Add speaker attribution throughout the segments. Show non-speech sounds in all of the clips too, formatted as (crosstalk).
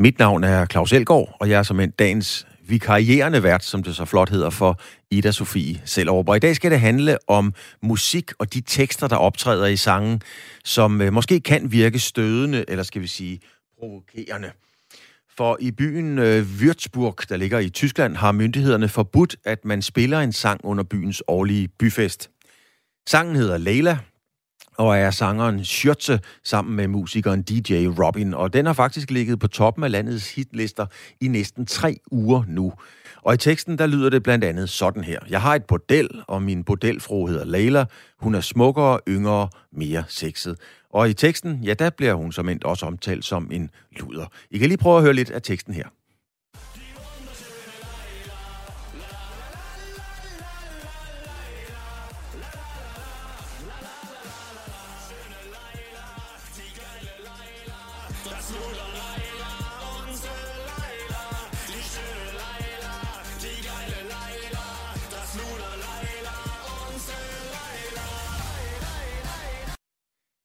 Speaker 1: Mit navn er Claus Elgaard, og jeg er som en dagens vikarierende vært, som det så flot hedder, for Ida Sofie Sellerup. Og i dag skal det handle om musik og de tekster, der optræder i sangen, som øh, måske kan virke stødende, eller skal vi sige provokerende. For i byen øh, Würzburg, der ligger i Tyskland, har myndighederne forbudt, at man spiller en sang under byens årlige byfest. Sangen hedder Leila, og er sangeren Schürze sammen med musikeren DJ Robin. Og den har faktisk ligget på toppen af landets hitlister i næsten tre uger nu. Og i teksten, der lyder det blandt andet sådan her. Jeg har et bordel, og min bordelfru hedder Leila. Hun er smukkere, yngre, mere sexet. Og i teksten, ja, der bliver hun som endt også omtalt som en luder. I kan lige prøve at høre lidt af teksten her.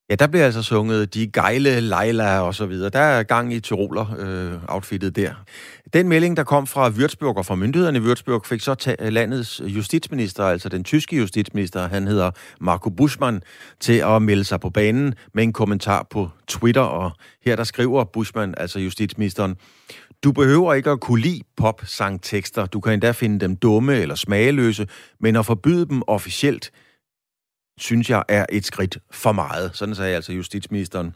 Speaker 1: Ja, der bliver altså sunget De Gejle, Leila og så videre. Der er gang i Tiroler-outfittet øh, der. Den melding, der kom fra Würzburg og fra myndighederne i Würzburg, fik så landets justitsminister, altså den tyske justitsminister, han hedder Marco Buschmann, til at melde sig på banen med en kommentar på Twitter. Og her der skriver Buschmann, altså justitsministeren, du behøver ikke at kunne lide pop-sangtekster. Du kan endda finde dem dumme eller smageløse, men at forbyde dem officielt, synes jeg er et skridt for meget. Sådan sagde altså justitsministeren.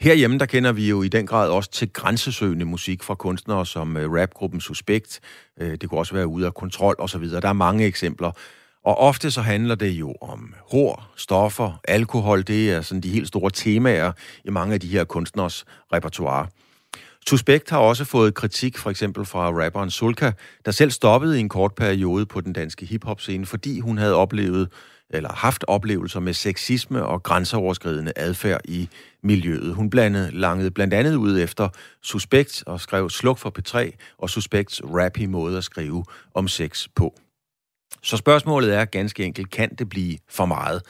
Speaker 1: Herhjemme, der kender vi jo i den grad også til grænsesøgende musik fra kunstnere som øh, rapgruppen Suspekt. Øh, det kunne også være ude af kontrol osv. Der er mange eksempler. Og ofte så handler det jo om hår, stoffer, alkohol. Det er sådan de helt store temaer i mange af de her kunstners repertoire. Suspekt har også fået kritik, for eksempel fra rapperen Sulka, der selv stoppede i en kort periode på den danske hiphop-scene, fordi hun havde oplevet eller haft oplevelser med sexisme og grænseoverskridende adfærd i miljøet. Hun blandede, langede blandt andet ud efter Suspekt og skrev Sluk for P3 og Suspekts rappy måde at skrive om sex på. Så spørgsmålet er ganske enkelt, kan det blive for meget?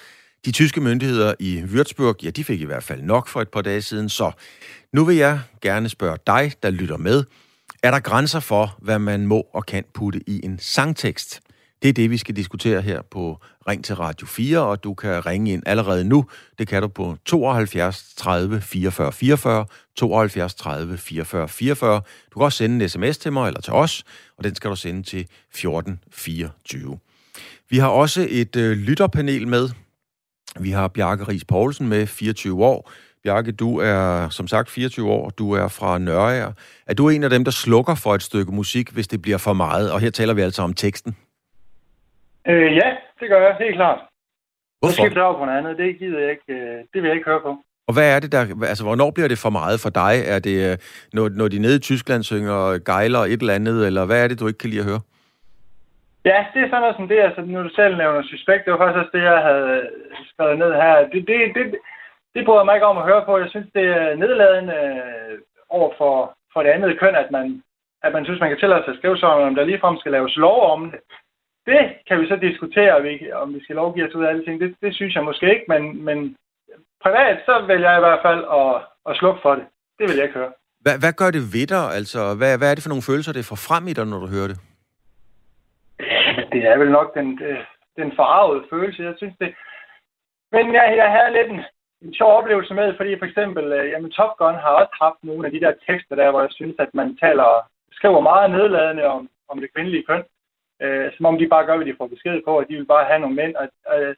Speaker 1: De tyske myndigheder i Würzburg, ja, de fik i hvert fald nok for et par dage siden, så nu vil jeg gerne spørge dig, der lytter med. Er der grænser for, hvad man må og kan putte i en sangtekst? Det er det, vi skal diskutere her på Ring til Radio 4, og du kan ringe ind allerede nu. Det kan du på 72 30 44 44, 72 30 44 44. Du kan også sende en sms til mig eller til os, og den skal du sende til 14 24. Vi har også et øh, lytterpanel med. Vi har Bjarke Ries Poulsen med 24 år. Bjarke, du er som sagt 24 år, du er fra Nørre. Er du en af dem, der slukker for et stykke musik, hvis det bliver for meget? Og her taler vi altså om teksten.
Speaker 2: Øh, ja, det gør jeg, helt klart.
Speaker 1: Hvorfor?
Speaker 2: Jeg skifter over på noget andet, det gider jeg ikke, øh, det vil jeg ikke høre på.
Speaker 1: Og hvad er det der, altså hvornår bliver det for meget for dig? Er det, øh, når, når de nede i Tyskland synger gejler et eller andet, eller hvad er det, du ikke kan lide at høre?
Speaker 2: Ja, det er sådan noget som det, altså når du selv nævner suspekt, det var faktisk også det, jeg havde skrevet ned her. Det, det, det, det bryder mig ikke om at høre på. Jeg synes, det er nedladende øh, over for, for det andet køn, at man, at man synes, man kan tillade sig at skrive sådan, om der ligefrem skal laves lov om det det kan vi så diskutere, om vi skal lovgive os ud af alle ting. Det, det synes jeg måske ikke, men, men privat, så vil jeg i hvert fald at, at slukke for det. Det vil jeg ikke høre.
Speaker 1: Hvad, hvad gør det ved dig? Altså, hvad, hvad er det for nogle følelser, det får frem i dig, når du hører det?
Speaker 2: Det er vel nok den, den forarvede følelse, jeg synes det. Men jeg, jeg havde lidt en, en sjov oplevelse med, fordi for eksempel, øh, jamen Top Gun har også haft nogle af de der tekster der, hvor jeg synes, at man taler, skriver meget nedladende om, om det kvindelige køn øh, som om de bare gør, hvad de får besked på, og de vil bare have nogle mænd. Og, øh,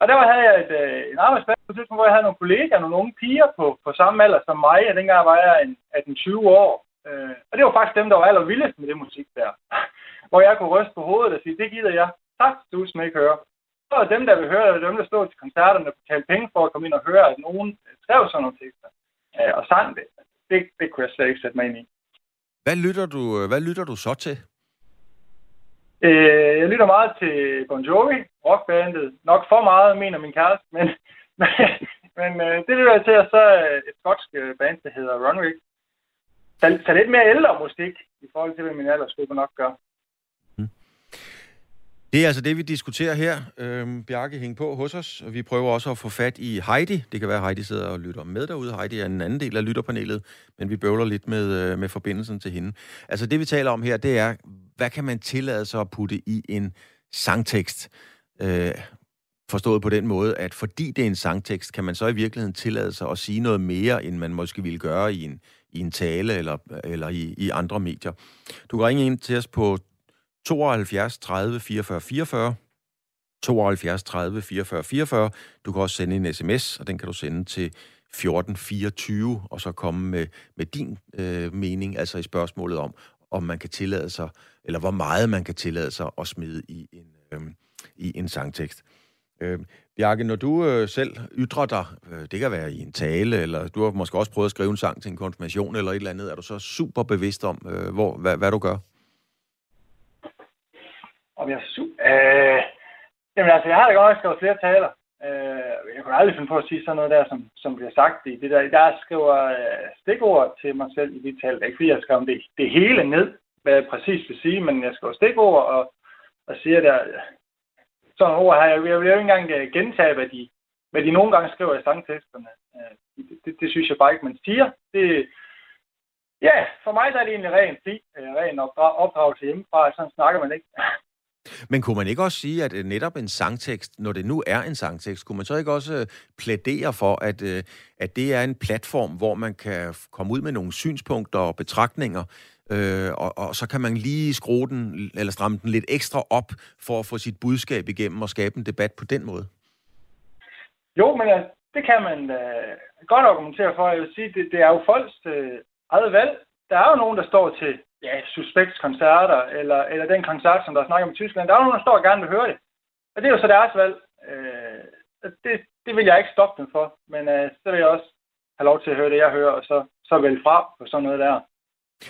Speaker 2: og der havde jeg et, øh, en arbejdsplads på tidspunkt, hvor jeg havde nogle kollegaer, nogle unge piger på, på samme alder som mig, og dengang var jeg en, 18-20 år. Øh, og det var faktisk dem, der var allervildest med det musik der. (laughs) hvor jeg kunne ryste på hovedet og sige, det gider jeg tak, du som ikke høre. Så er dem, der vil høre, det dem, der stod til koncerterne og betalte penge for at komme ind og høre, at nogen øh, skrev sådan nogle tekster øh, og sang det. det. Det kunne jeg slet ikke sætte mig ind i.
Speaker 1: Hvad lytter du, øh, hvad lytter du så til?
Speaker 2: Øh, jeg lytter meget til Bon Jovi, rockbandet. Nok for meget, mener min kæreste, men, (laughs) men øh, det lytter jeg til, og så et skotsk øh, band, der hedder Runrig. Så, så lidt mere ældre musik, i forhold til, hvad min aldersgruppe nok gør. Mm.
Speaker 1: Det er altså det, vi diskuterer her. Øhm, Bjarke, hæng på hos os. Vi prøver også at få fat i Heidi. Det kan være, at Heidi sidder og lytter med derude. Heidi er en anden del af lytterpanelet, men vi bøvler lidt med, øh, med forbindelsen til hende. Altså det, vi taler om her, det er, hvad kan man tillade sig at putte i en sangtekst? Øh, forstået på den måde, at fordi det er en sangtekst, kan man så i virkeligheden tillade sig at sige noget mere, end man måske ville gøre i en, i en tale eller, eller i, i andre medier. Du kan ringe ind til os på 72 30 44 44. 72 30 44 44. Du kan også sende en sms, og den kan du sende til 1424, og så komme med, med din øh, mening, altså i spørgsmålet om, om man kan tillade sig, eller hvor meget man kan tillade sig at smide i en, øh, i en sangtekst. Øh, Bjarke, når du øh, selv ytrer dig, øh, det kan være i en tale, eller du har måske også prøvet at skrive en sang til en konfirmation eller et eller andet, er du så super bevidst om, øh, hvor, hvad, hvad du gør?
Speaker 2: Om jeg er super... øh, Jamen altså, jeg har da godt skrevet flere taler. Øh, jeg kunne aldrig finde på at sige sådan noget der, som, som bliver sagt i det der. Jeg skriver øh, stikord til mig selv i de tal. Det er ikke fordi, jeg skriver det, det hele ned, hvad jeg præcis vil sige, men jeg skriver stikord og, og siger der, øh, sådan ord her. Jeg vil, jeg vil jo ikke engang øh, gentage, hvad de, hvad de nogle gange skriver i sangteksterne. Øh, det, det, det synes jeg bare ikke, man siger. Det, ja, for mig der er det egentlig ren øh, ren opdragelse hjemmefra. Sådan snakker man ikke.
Speaker 1: Men kunne man ikke også sige, at øh, netop en sangtekst, når det nu er en sangtekst, kunne man så ikke også øh, plædere for, at, øh, at det er en platform, hvor man kan komme ud med nogle synspunkter og betragtninger, øh, og, og så kan man lige skrue den, eller stramme den lidt ekstra op, for at få sit budskab igennem og skabe en debat på den måde?
Speaker 2: Jo, men altså, det kan man øh, godt argumentere for. Jeg vil sige, det, det er jo folks øh, eget valg. Der er jo nogen, der står til ja, suspektskoncerter, eller, eller den koncert, som der snakker om i Tyskland. Der er nogen, der står og gerne vil høre det. Og det er jo så deres valg. Øh, det, det vil jeg ikke stoppe dem for, men øh, så vil jeg også have lov til at høre det, jeg hører, og så, så vælge fra på sådan noget der.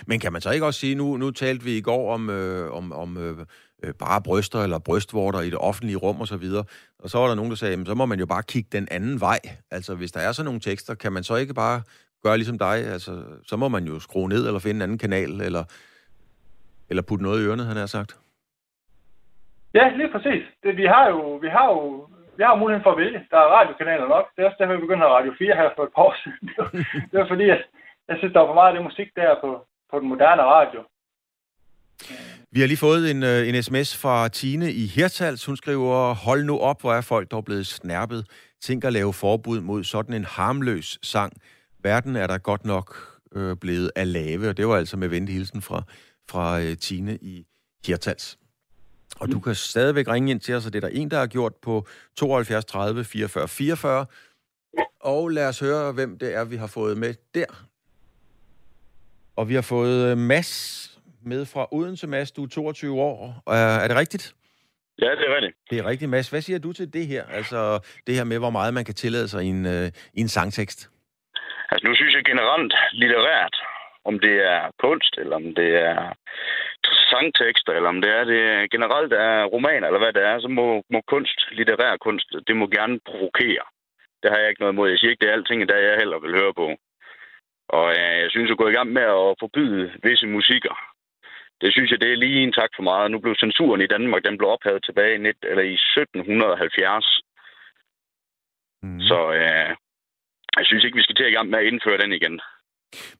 Speaker 1: Men kan man så ikke også sige, nu, nu talte vi i går om, øh, om, om øh, øh bare bryster eller brystvorter i det offentlige rum og så videre, og så var der nogen, der sagde, så må man jo bare kigge den anden vej. Altså, hvis der er sådan nogle tekster, kan man så ikke bare gøre ligesom dig? Altså, så må man jo skrue ned eller finde en anden kanal, eller, eller putte noget i ørerne, han har sagt.
Speaker 2: Ja, lige præcis. Det, vi har jo, vi har jo vi har muligheden for at vælge. Der er radiokanaler nok. Det er også derfor, vi begyndte at Radio 4 her for et par år siden. Det var, (laughs) det var fordi, at jeg synes, der var for meget af det musik der på, på den moderne radio.
Speaker 1: Vi har lige fået en, øh, en sms fra Tine i Hirtals. Hun skriver, hold nu op, hvor er folk dog blevet snærpet. Tænk at lave forbud mod sådan en harmløs sang. Verden er der godt nok øh, blevet af lave, og det var altså med venlig hilsen fra, fra øh, Tine i Hirtals. Og mm. du kan stadigvæk ringe ind til os, og det er der en, der har gjort på 72 30 44 44. Og lad os høre, hvem det er, vi har fået med der. Og vi har fået øh, Mads med fra Odense. Mads, du er 22 år. Er, er det rigtigt?
Speaker 3: Ja, det er rigtigt.
Speaker 1: Det er rigtigt, Mads. Hvad siger du til det her? Altså det her med, hvor meget man kan tillade sig i en, uh, i en sangtekst?
Speaker 3: Altså nu synes jeg generelt litterært, om det er kunst, eller om det er sangtekster, eller om det er det generelt er romaner, eller hvad det er, så må, må kunst, litterær kunst, det må gerne provokere. Det har jeg ikke noget imod. Jeg siger ikke, det er alting, der jeg heller vil høre på. Og øh, jeg synes at gå i gang med at forbyde visse musikker. Det synes jeg, det er lige en tak for meget. Nu blev censuren i Danmark, den blev ophævet tilbage i, net, eller i 1770. Mm. Så øh, jeg synes ikke, vi skal til i gang med at indføre den igen.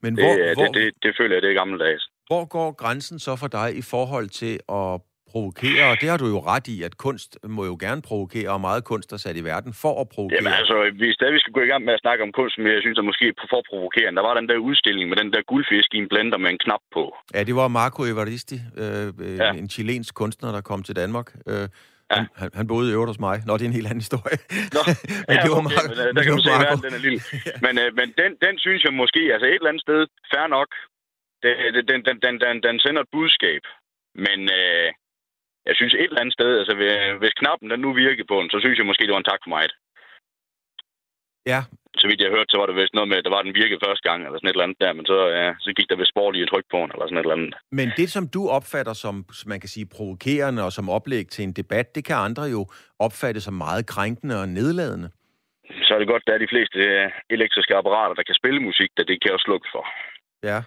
Speaker 3: Men hvor, det, hvor, det, det, det føler jeg, det er gammeldags.
Speaker 1: Hvor går grænsen så for dig i forhold til at provokere, og det har du jo ret i, at kunst må jo gerne provokere, og meget kunst er sat i verden for at provokere.
Speaker 3: Jamen altså, vi stadig skal gå i gang med at snakke om kunst, men jeg synes at måske for provokerende. Der var den der udstilling med den der guldfisk i en blender med en knap på.
Speaker 1: Ja, det var Marco Evaristi, øh, øh ja. en chilensk kunstner, der kom til Danmark. Øh, Ja. Han, han boede i øvrigt hos mig. Nå, det er en helt anden historie. Nå, (laughs)
Speaker 3: men ja, det var okay, Marco, men, uh, der kan du se, at den er lille. (laughs) ja. Men, uh, men den, den synes jeg måske, altså et eller andet sted, fair nok, det, den, den, den, den, den sender et budskab. Men uh, jeg synes et eller andet sted, altså hvis knappen den nu virkede på den, så synes jeg måske, det var en tak for mig.
Speaker 1: Ja.
Speaker 3: Så vidt jeg hørte, så var det vist noget med, at der var den virkede første gang, eller sådan et eller andet der, men så, ja, så gik der vist sporlige tryk på eller sådan et eller andet.
Speaker 1: Men det, som du opfatter som, man kan sige, provokerende og som oplæg til en debat, det kan andre jo opfatte som meget krænkende og nedladende.
Speaker 3: Så er det godt, at er de fleste elektriske apparater, der kan spille musik, der det kan også slukke for.
Speaker 1: Ja.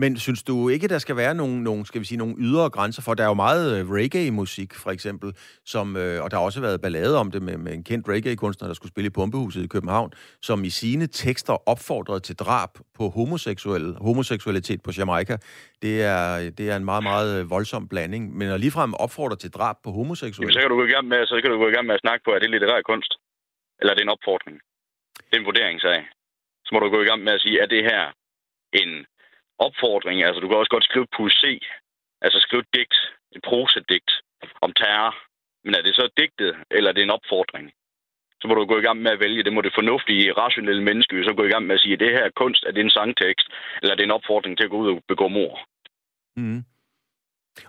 Speaker 1: Men synes du ikke, der skal være nogle, nogle, skal vi sige, nogle ydre grænser for? Der er jo meget øh, reggae-musik, for eksempel, som, øh, og der har også været ballade om det med, med en kendt reggae-kunstner, der skulle spille i Pumpehuset i København, som i sine tekster opfordrede til drab på homoseksuel, homoseksualitet på Jamaica. Det er, det er en meget, meget øh, voldsom blanding. Men at ligefrem opfordre til drab på homoseksuelle...
Speaker 3: så kan du gå i gang med, så kan du gå i gang med at snakke på, at det er litterær kunst. Eller er det en opfordring? Det er en vurderingssag. Så må du gå i gang med at sige, at det her en opfordring. Altså, du kan også godt skrive poesi. Altså skrive et digt, et prosadigt om terror. Men er det så digtet, eller er det en opfordring? Så må du gå i gang med at vælge. Det må det fornuftige, rationelle menneske så gå i gang med at sige, at det her er kunst, er det en sangtekst, eller er det en opfordring til at gå ud og begå mor? Mm.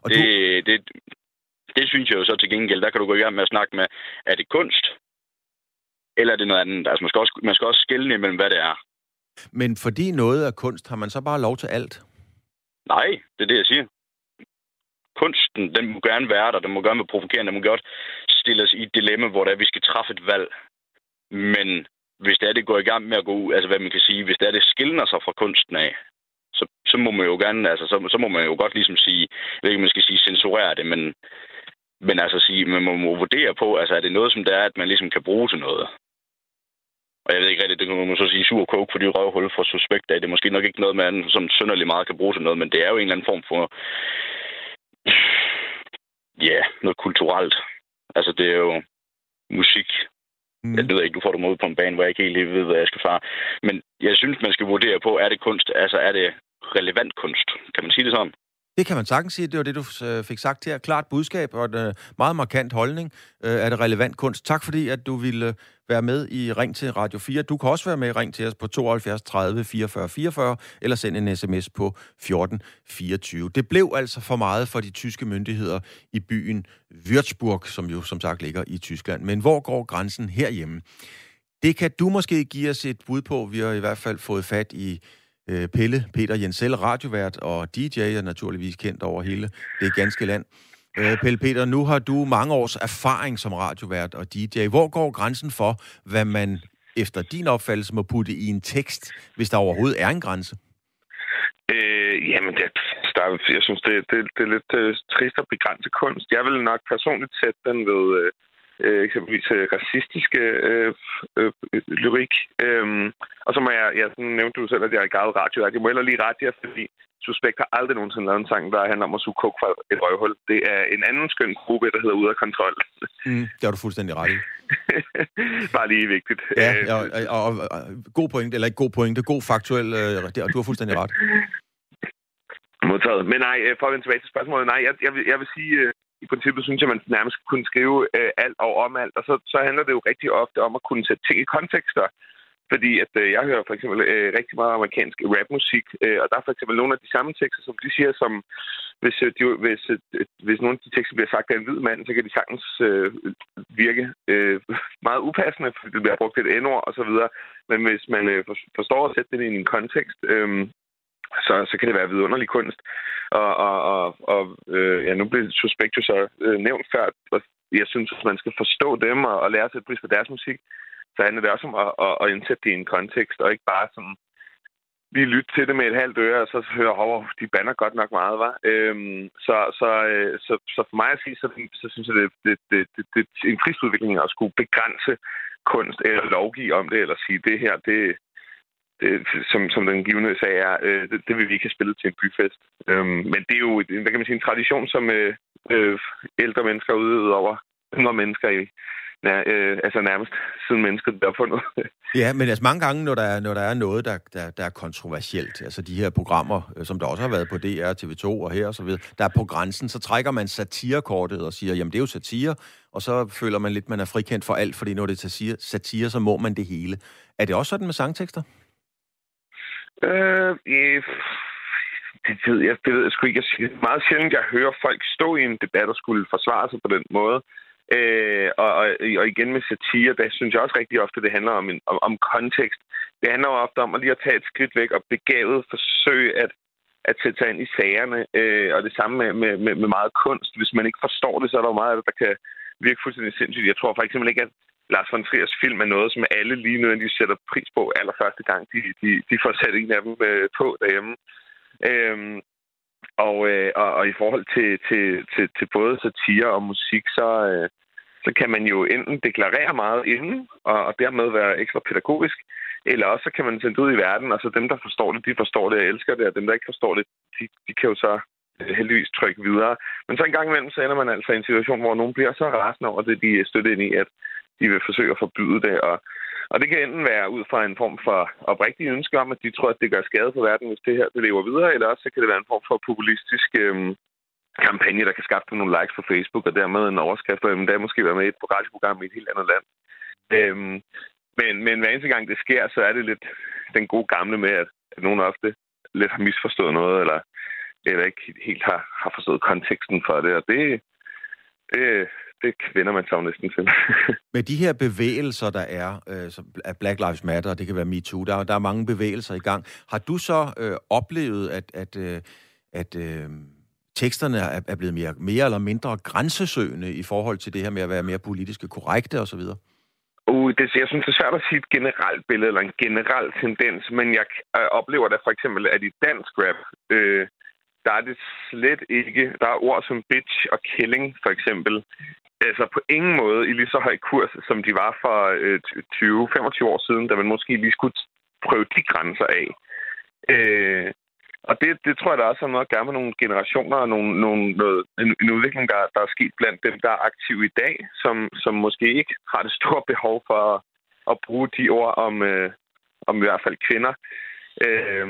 Speaker 3: Og det, du... det, det synes jeg jo så til gengæld, der kan du gå i gang med at snakke med, er det kunst, eller er det noget andet? Altså man skal også, man skal også skille imellem, hvad det er.
Speaker 1: Men fordi noget er kunst, har man så bare lov til alt?
Speaker 3: Nej, det er det, jeg siger. Kunsten, den må gerne være der, den må gerne være provokerende, den må godt stille os i et dilemma, hvor der vi skal træffe et valg. Men hvis det er, det går i gang med at gå ud, altså hvad man kan sige, hvis det er, det skiller sig fra kunsten af, så, så må man jo gerne, altså så, så må man jo godt ligesom sige, jeg ved ikke, man skal sige censurere det, men, men altså sige, man må vurdere på, altså er det noget, som det er, at man ligesom kan bruge til noget. Og jeg ved ikke rigtigt, det kan man så sige sur coke for de røvhul for suspekt af. Det er måske nok ikke noget, man som sønderlig meget kan bruge til noget, men det er jo en eller anden form for... Ja, noget kulturelt. Altså, det er jo musik. Mm. Jeg ved ikke, du får det mod på en bane, hvor jeg ikke helt ved, hvad jeg skal fare. Men jeg synes, man skal vurdere på, er det kunst? Altså, er det relevant kunst? Kan man sige det sådan?
Speaker 1: Det kan man sagtens sige. Det var det, du øh, fik sagt her. Klart budskab og en øh, meget markant holdning. Øh, er det relevant kunst? Tak fordi, at du ville være med i Ring til Radio 4. Du kan også være med i Ring til os på 72 30 44 44, eller send en sms på 14 24. Det blev altså for meget for de tyske myndigheder i byen Würzburg, som jo som sagt ligger i Tyskland. Men hvor går grænsen herhjemme? Det kan du måske give os et bud på. Vi har i hvert fald fået fat i øh, Pelle Peter Jensel, radiovært og DJ, er naturligvis kendt over hele det ganske land. Øh, Pelle Peter, nu har du mange års erfaring som radiovært og DJ. Hvor går grænsen for, hvad man efter din opfattelse må putte i en tekst, hvis der overhovedet er en grænse?
Speaker 4: Øh, jamen, det, der, jeg synes, det, det, det er lidt øh, trist at begrænse kunst. Jeg vil nok personligt sætte den ved øh, øh eksempelvis øh, racistiske øh, øh, lyrik. Øh, og så må jeg, ja, sådan nævnte du selv, at jeg er i gavet radio. Jeg må heller lige rette jer, fordi Suspekt har aldrig nogensinde lavet en sang, der handler om at suge kok fra et røvhul. Det er en anden skøn gruppe, der hedder Ude af Kontrol.
Speaker 1: Mm, det har du fuldstændig ret i. (laughs)
Speaker 4: Bare lige vigtigt.
Speaker 1: Ja, øh, og, og, og, og god pointe, eller ikke god pointe, god faktuel, øh, du har fuldstændig ret.
Speaker 4: Modtaget. Men nej, øh, for at vende tilbage til spørgsmålet, nej, jeg, jeg, vil, jeg vil sige, øh, i princippet synes jeg, man nærmest kunne skrive øh, alt og om alt, og så, så handler det jo rigtig ofte om at kunne sætte ting i kontekster. Fordi at øh, jeg hører for eksempel øh, rigtig meget amerikansk rapmusik, øh, og der er for eksempel nogle af de samme tekster, som de siger, som hvis, øh, de, hvis, øh, hvis nogle af de tekster bliver sagt af en hvid mand, så kan de sagtens øh, virke øh, meget upassende, fordi det bliver brugt et endord og så videre. Men hvis man øh, forstår at sætte det ind i en kontekst, øh, så, så kan det være vidunderlig kunst. Og, og, og, og øh, ja, nu blev Suspect jo så øh, nævnt før, og jeg synes, at man skal forstå dem og, og lære at sætte pris på deres musik, så handler det også om at, at, at indsætte det i en kontekst, og ikke bare sådan lige lytte til det med et halvt øre, og så høre, at de banner godt nok meget, var. Øhm, så, så, øh, så, så for mig at sige, så, så synes jeg, det, det, det, det, det er en trist udvikling at skulle begrænse kunst, eller lovgive om det, eller sige, det her, det, det, som, som den givende sag er, øh, det, det vil vi ikke have spillet til en byfest. Øhm, men det er jo hvad kan man sige, en tradition, som øh, øh, ældre mennesker udøver over yngre mennesker i, ja, øh, altså nærmest siden mennesket blev opfundet. (laughs)
Speaker 1: ja, men altså mange gange, når der er, når der er noget, der, der, der er kontroversielt, altså de her programmer, øh, som der også har været på DR, TV2 og her og så videre, der er på grænsen, så trækker man satirekortet og siger, jamen det er jo satire, og så føler man lidt, man er frikendt for alt, fordi når det er satire, satire så må man det hele. Er det også sådan med sangtekster?
Speaker 4: Øh, øh, det ved jeg, det ved jeg sgu ikke. Jeg, meget sjældent, jeg hører folk stå i en debat og skulle forsvare sig på den måde. Øh, og, og, og igen med satire, der synes jeg også rigtig ofte, det handler om, en, om, om kontekst. Det handler jo ofte om at lige at tage et skridt væk og begavet forsøge at, at sætte sig ind i sagerne. Øh, og det samme med, med, med, med meget kunst. Hvis man ikke forstår det, så er der jo meget af det, der kan virke fuldstændig sindssygt. Jeg tror for eksempel ikke, at Lars von Triers film er noget, som alle lige nødvendigvis sætter pris på allerførste gang, de, de, de får sat en af dem øh, på derhjemme. Øhm, og, øh, og, og i forhold til, til, til, til både satire og musik, så, øh, så kan man jo enten deklarere meget inden, og, og dermed være ekstra pædagogisk, eller også så kan man sende det ud i verden, og så dem, der forstår det, de forstår det og elsker det, og dem, der ikke forstår det, de, de kan jo så øh, heldigvis trykke videre. Men så en gang imellem, så ender man altså i en situation, hvor nogen bliver så rasende over det, de er støttet ind i, at de vil forsøge at forbyde det. Og, og det kan enten være ud fra en form for oprigtig ønske om, at de tror, at det gør skade på verden, hvis det her det lever videre, eller også så kan det være en form for populistisk øhm, kampagne, der kan skaffe nogle likes på Facebook, og dermed en overskrift, og der måske være med i et radioprogram i et helt andet land. Øhm, men, men hver eneste gang det sker, så er det lidt den gode gamle med, at, at nogen ofte lidt har misforstået noget, eller, eller ikke helt har, har forstået konteksten for det, og det, det, det kvinder man sig jo næsten til. (laughs)
Speaker 1: Med de her bevægelser, der er, øh, som er Black Lives Matter, det kan være MeToo, der, der er mange bevægelser i gang. Har du så øh, oplevet, at, at, øh, at øh, teksterne er, er blevet mere, mere eller mindre grænsesøgende i forhold til det her med at være mere politiske korrekte osv.?
Speaker 4: Uh, det, jeg synes, det er svært at sige et generelt billede eller en generel tendens, men jeg øh, oplever da for eksempel, at i dansk rap, øh, der er det slet ikke... Der er ord som bitch og killing, for eksempel. Altså på ingen måde i lige så høj kurs, som de var for øh, 20-25 år siden, da man måske lige skulle prøve de grænser af. Øh, og det, det tror jeg, der også har noget at gøre med nogle generationer og nogle, nogle, noget, en, en udvikling, der, der er sket blandt dem, der er aktive i dag, som, som måske ikke har det store behov for at, at bruge de ord om, øh, om i hvert fald kvinder. Øh,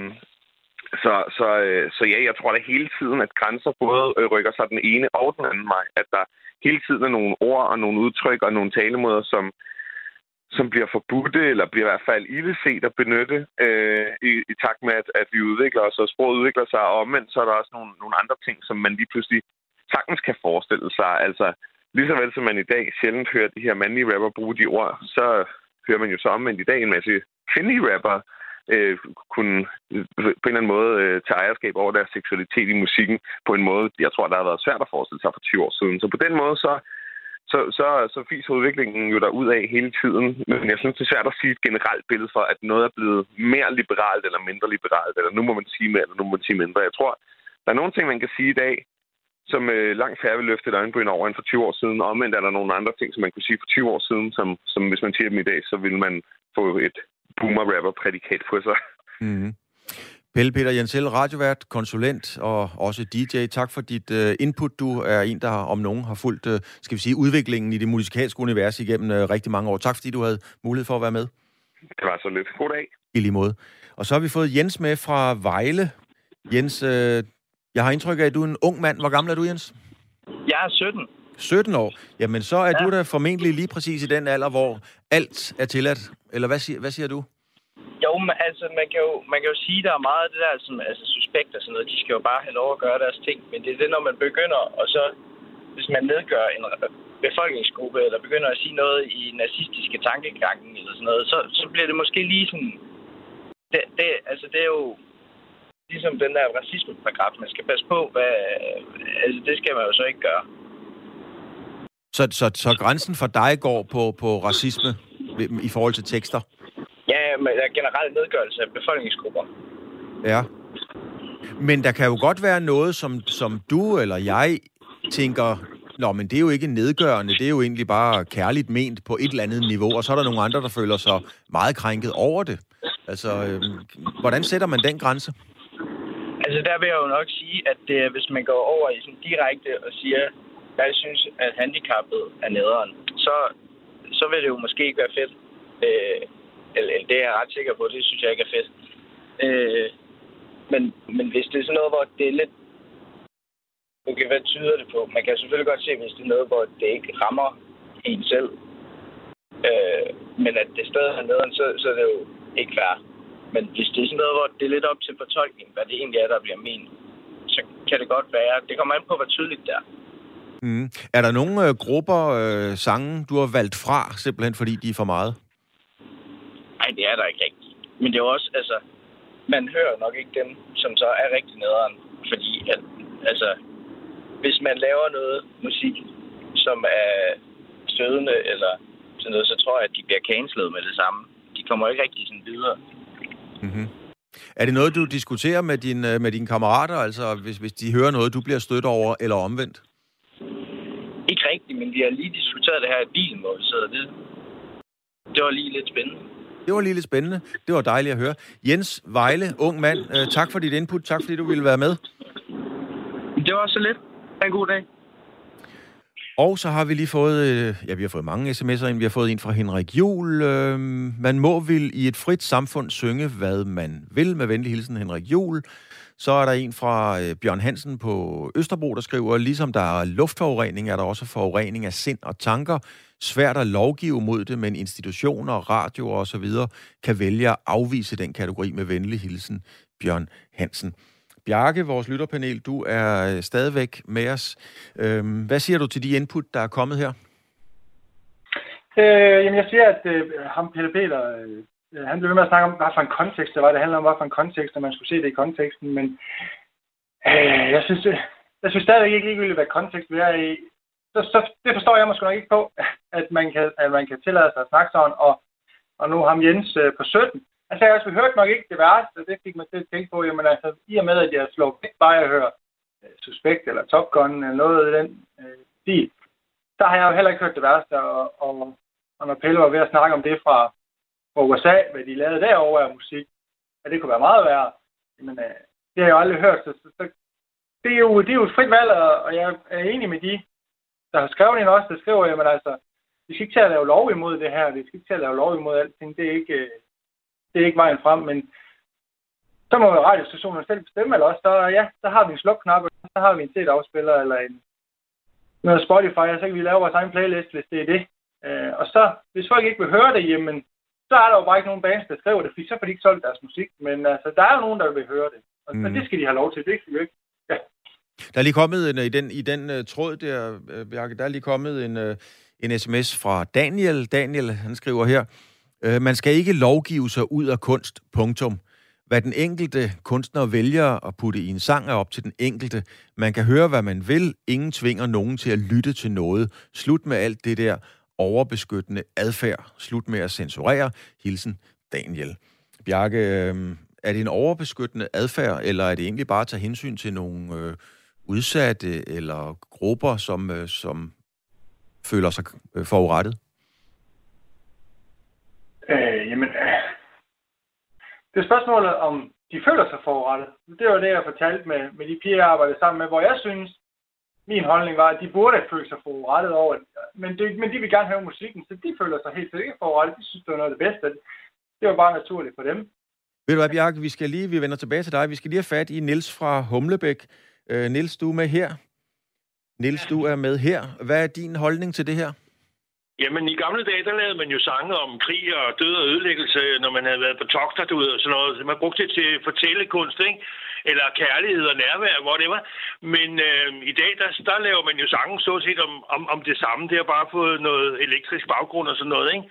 Speaker 4: så, så, øh, så ja, jeg tror da hele tiden, at grænser både øh, rykker sig den ene og den anden vej. At der hele tiden er nogle ord og nogle udtryk og nogle talemåder, som, som bliver forbudte, eller bliver i hvert fald illeset at benytte øh, i, i takt med, at, at vi udvikler os, og sproget udvikler sig, og omvendt så er der også nogle, nogle andre ting, som man lige pludselig sagtens kan forestille sig. Altså, lige så vel som man i dag sjældent hører de her mandlige rapper bruge de ord, så hører man jo så omvendt i dag en masse kvindelige rapper øh, kunne på en eller anden måde øh, tage ejerskab over deres seksualitet i musikken på en måde, jeg tror, der har været svært at forestille sig for 20 år siden. Så på den måde, så så, så, så fiser udviklingen jo der ud af hele tiden. Men jeg synes, det er svært at sige et generelt billede for, at noget er blevet mere liberalt eller mindre liberalt, eller nu må man sige mere, eller nu må man sige mindre. Jeg tror, der er nogle ting, man kan sige i dag, som øh, langt færre vil løfte et øjenbryn over end for 20 år siden. Omvendt er der nogle andre ting, som man kunne sige for 20 år siden, som, som hvis man siger dem i dag, så vil man få et boomer-rapper-prædikat på sig.
Speaker 1: Mm. Pelle Peter Jensel, radiovært, konsulent og også DJ. Tak for dit uh, input. Du er en, der om nogen har fulgt, uh, skal vi sige, udviklingen i det musikalske univers igennem uh, rigtig mange år. Tak fordi du havde mulighed for at være med.
Speaker 4: Det var så lidt. God dag.
Speaker 1: I lige måde. Og så har vi fået Jens med fra Vejle. Jens, uh, jeg har indtryk af, at du er en ung mand. Hvor gammel er du, Jens?
Speaker 5: Jeg er 17.
Speaker 1: 17 år. Jamen, så er ja. du da formentlig lige præcis i den alder, hvor alt er tilladt. Eller hvad siger, hvad siger du?
Speaker 5: Jo, men altså, man kan jo, man kan jo sige, der er meget af det der, som, altså suspekt og sådan noget, de skal jo bare have lov at gøre deres ting. Men det er det, når man begynder, og så, hvis man nedgør en befolkningsgruppe, eller begynder at sige noget i nazistiske tankegangen, eller sådan noget, så, så bliver det måske lige sådan, det, det, altså det er jo ligesom den der racismeparagraf, man skal passe på, hvad, altså det skal man jo så ikke gøre.
Speaker 1: Så, så, så grænsen for dig går på, på racisme i forhold til tekster?
Speaker 5: Ja, men der er generelt nedgørelse af befolkningsgrupper.
Speaker 1: Ja. Men der kan jo godt være noget, som, som du eller jeg tænker, Nå, men det er jo ikke nedgørende, det er jo egentlig bare kærligt ment på et eller andet niveau, og så er der nogle andre, der føler sig meget krænket over det. Altså, øh, hvordan sætter man den grænse?
Speaker 5: Altså, der vil jeg jo nok sige, at det, hvis man går over i sådan direkte og siger, at synes, at handicappet er nederen, så, så vil det jo måske ikke være fedt. Øh, eller, eller det er jeg ret sikker på, det synes jeg ikke er fedt. Øh, men, men hvis det er sådan noget, hvor det er lidt... Okay, hvad tyder det på? Man kan selvfølgelig godt se, hvis det er noget, hvor det ikke rammer en selv. Øh, men at det stadig er nederen, så, så er det jo ikke fair. Men hvis det er sådan noget, hvor det er lidt op til fortolkning, hvad det egentlig er, der bliver ment, så kan det godt være. Det kommer an på, hvor tydeligt det er.
Speaker 1: Mm. Er der nogle øh, grupper, øh, sange, du har valgt fra, simpelthen fordi de er for meget?
Speaker 5: Nej, det er der ikke rigtigt. Men det er også, altså, man hører nok ikke dem, som så er rigtig nederen. Fordi, at, altså, hvis man laver noget musik, som er stødende eller sådan noget, så tror jeg, at de bliver cancelet med det samme. De kommer ikke rigtig sådan videre.
Speaker 1: Mm-hmm. Er det noget, du diskuterer med, din, øh, med dine kammerater, altså hvis, hvis de hører noget, du bliver stødt over, eller omvendt?
Speaker 5: Ikke rigtigt, men vi har lige diskuteret det her i bilen, hvor vi sidder. Det, det var lige lidt spændende.
Speaker 1: Det var lige lidt spændende. Det var dejligt at høre. Jens Vejle, ung mand, øh, tak for dit input. Tak fordi du ville være med.
Speaker 5: Det var så lidt. En god dag.
Speaker 1: Og så har vi lige fået, øh, ja, vi har fået mange sms'er ind. Vi har fået en fra Henrik Jul. Øh, man må vil i et frit samfund synge, hvad man vil. Med venlig hilsen, Henrik Jul. Så er der en fra øh, Bjørn Hansen på Østerbro, der skriver, ligesom der er luftforurening, er der også forurening af sind og tanker. Svært at lovgive mod det, men institutioner, radio og så videre kan vælge at afvise den kategori med venlig hilsen, Bjørn Hansen. Bjarke, vores lytterpanel, du er øh, stadigvæk med os. Øhm, hvad siger du til de input, der er kommet her?
Speaker 2: Øh, jamen, jeg siger, at øh, ham, Peter Peter, øh, Øh, han blev ved med at snakke om, hvad for en kontekst det var. Det handler om, hvad for en kontekst, og man skulle se det i konteksten. Men øh, jeg synes, øh, jeg synes stadigvæk ikke ligegyldigt, hvad kontekst vi er i. Så, så, det forstår jeg måske nok ikke på, at man kan, at man kan tillade sig at snakke sådan. Og, og nu ham Jens øh, på 17, Altså, jeg altså, hørte nok ikke det værste, og det fik mig til at tænke på, jamen altså, i og med, at jeg slår ikke bare, at høre øh, Suspekt eller Top Gun eller noget af den øh, stil, så har jeg jo heller ikke hørt det værste, og, og, og når Pelle var ved at snakke om det fra, fra USA, hvad de lavede derovre af musik, at det kunne være meget værre, Men øh, det har jeg jo aldrig hørt, så, så, så det, er jo, det er jo et frit valg, og, og jeg er enig med de, der har skrevet ind også, der skriver, jamen altså, vi skal ikke til at lave lov imod det her, vi skal ikke til at lave lov imod alting, det er ikke, øh, det er ikke vejen frem, men så må radiostationen selv bestemme, eller også, så, ja, så har vi en slukknap, og så har vi en CD-afspiller, eller en, noget Spotify, og så kan vi lave vores egen playlist, hvis det er det. Øh, og så, hvis folk ikke vil høre det, jamen, så er der jo bare ikke nogen bands, der skriver det, fordi så får de ikke solgt deres musik. Men altså, der er jo nogen, der vil høre det. Og, mm. og det skal de have lov til, det skal vi ikke. Ja.
Speaker 1: Der er lige kommet en, i den, i den uh, tråd der, uh, Bjarke, der er lige kommet en, uh, en sms fra Daniel. Daniel, han skriver her, Øh, man skal ikke lovgive sig ud af kunst, punktum. Hvad den enkelte kunstner vælger at putte i en sang er op til den enkelte. Man kan høre, hvad man vil. Ingen tvinger nogen til at lytte til noget. Slut med alt det der overbeskyttende adfærd. Slut med at censurere. Hilsen Daniel. Bjarke, øh, er det en overbeskyttende adfærd, eller er det egentlig bare at tage hensyn til nogle øh, udsatte eller grupper, som, øh, som føler sig øh, forurettet?
Speaker 2: Øh, jamen, øh, det er spørgsmålet, om de føler sig forurettet. Det var det, jeg fortalte med, med de piger, jeg arbejdede sammen med, hvor jeg synes, min holdning var, at de burde føle sig forurettet over det. Men, det, men de vil gerne høre musikken, så de føler sig helt sikkert forurettet. De synes, det var noget af det bedste. Det var bare naturligt for dem.
Speaker 1: Ved du hvad, Bjarke, vi skal lige, vi vender tilbage til dig. Vi skal lige have fat i Nils fra Humlebæk. Uh, Nils, du er med her. Nils, du er med her. Hvad er din holdning til det her?
Speaker 6: Jamen, i gamle dage, der lavede man jo sange om krig og død og ødelæggelse, når man havde været på togter, du ved, og sådan noget. Man brugte det til fortællekunst, ikke? Eller kærlighed og nærvær, hvor det var. Men øh, i dag, der, der laver man jo sange så set om, om, om det samme. Det har bare fået noget elektrisk baggrund og sådan noget, ikke?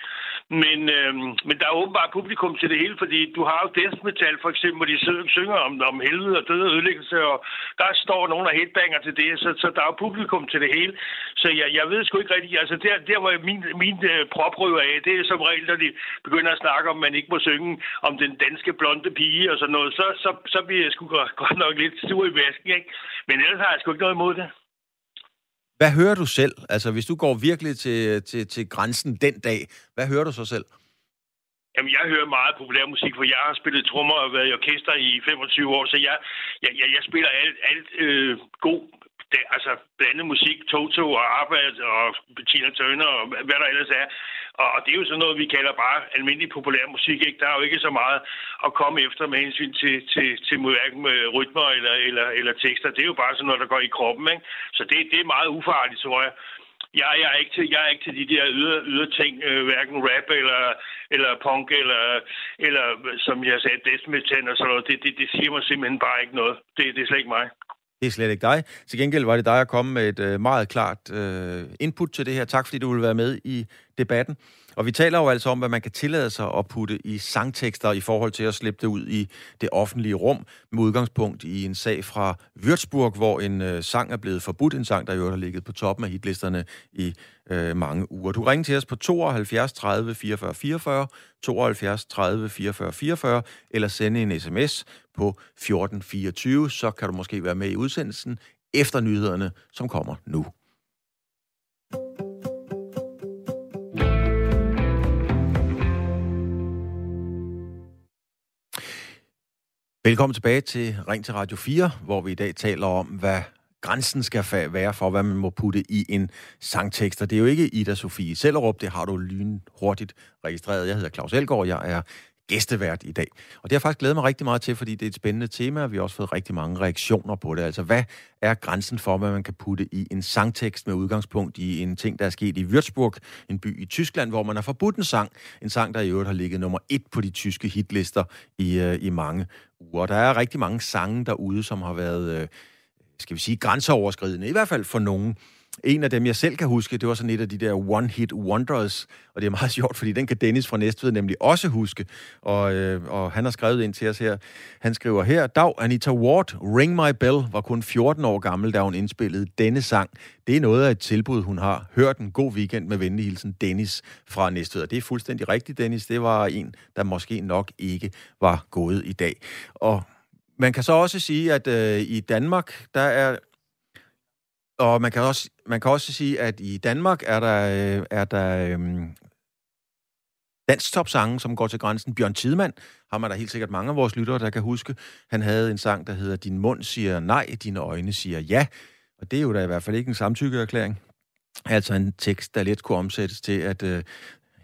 Speaker 6: Men, øh, men der er åbenbart publikum til det hele, fordi du har jo death Metal for eksempel, hvor de synger om, om helvede og død og ødelæggelse, og der står nogen af headbanger til det, så, så der er jo publikum til det hele. Så jeg, jeg ved sgu ikke rigtigt, altså der, der hvor min, min øh, prop ryger af, det er som regel, når de begynder at snakke om, man ikke må synge om den danske blonde pige og sådan noget, så, så, så bliver jeg sgu godt, nok lidt sur i vasken, ikke? Men ellers har jeg sgu ikke noget imod det.
Speaker 1: Hvad hører du selv? Altså, hvis du går virkelig til, til, til grænsen den dag, hvad hører du så selv?
Speaker 6: Jamen, jeg hører meget populær musik, for jeg har spillet trommer og været i orkester i 25 år, så jeg, jeg, jeg, jeg spiller alt, alt øh, god det, altså blandet musik, Toto og ABBA og Bettina Turner og hvad der ellers er. Og, og det er jo sådan noget, vi kalder bare almindelig populær musik. Ikke? Der er jo ikke så meget at komme efter med hensyn til, til, til hverken med rytmer eller, eller, eller tekster. Det er jo bare sådan noget, der går i kroppen. Ikke? Så det, det er meget ufarligt, tror jeg. Jeg, jeg, er ikke til, jeg er ikke til de der ydre, ydre ting, øh, hverken rap eller, eller punk, eller, eller som jeg sagde, death metal og sådan noget. Det, det, det siger mig simpelthen bare ikke noget. Det, det er slet ikke mig.
Speaker 1: Det er slet ikke dig. Til gengæld var det dig at komme med et øh, meget klart øh, input til det her. Tak fordi du ville være med i debatten. Og vi taler jo altså om, hvad man kan tillade sig at putte i sangtekster i forhold til at slippe det ud i det offentlige rum, med udgangspunkt i en sag fra Würzburg, hvor en øh, sang er blevet forbudt, en sang, der jo har ligget på toppen af hitlisterne i øh, mange uger. Du ringer til os på 72 30 44 44, 72 30 44 44, eller sende en sms på 1424, så kan du måske være med i udsendelsen efter nyhederne, som kommer nu. Velkommen tilbage til Ring til Radio 4, hvor vi i dag taler om, hvad grænsen skal være for, hvad man må putte i en sangtekst. Og det er jo ikke Ida Sofie Sellerup, det har du lyn hurtigt registreret. Jeg hedder Claus Elgaard, jeg er gæstevært i dag. Og det har jeg faktisk glædet mig rigtig meget til, fordi det er et spændende tema, og vi har også fået rigtig mange reaktioner på det. Altså, hvad er grænsen for, hvad man kan putte i en sangtekst med udgangspunkt i en ting, der er sket i Würzburg, en by i Tyskland, hvor man har forbudt en sang. En sang, der i øvrigt har ligget nummer et på de tyske hitlister i, øh, i mange uger. Der er rigtig mange sange derude, som har været, øh, skal vi sige, grænseoverskridende, i hvert fald for nogen. En af dem, jeg selv kan huske, det var sådan et af de der one-hit wonders, og det er meget (laughs) sjovt, fordi den kan Dennis fra Næstved nemlig også huske, og, øh, og han har skrevet ind til os her. Han skriver her, Dag, Anita Ward, Ring My Bell, var kun 14 år gammel, da hun indspillede denne sang. Det er noget af et tilbud, hun har. Hør den. god weekend med venlig hilsen Dennis fra Næstved. Og det er fuldstændig rigtigt, Dennis. Det var en, der måske nok ikke var gået i dag. Og man kan så også sige, at øh, i Danmark, der er og man kan også, man kan også sige, at i Danmark er der, øh, er der øhm, dansk topsange, som går til grænsen. Bjørn Tidemand har man der helt sikkert mange af vores lyttere, der kan huske. Han havde en sang, der hedder Din mund siger nej, dine øjne siger ja. Og det er jo da i hvert fald ikke en samtykkeerklæring. Altså en tekst, der let kunne omsættes til, at øh,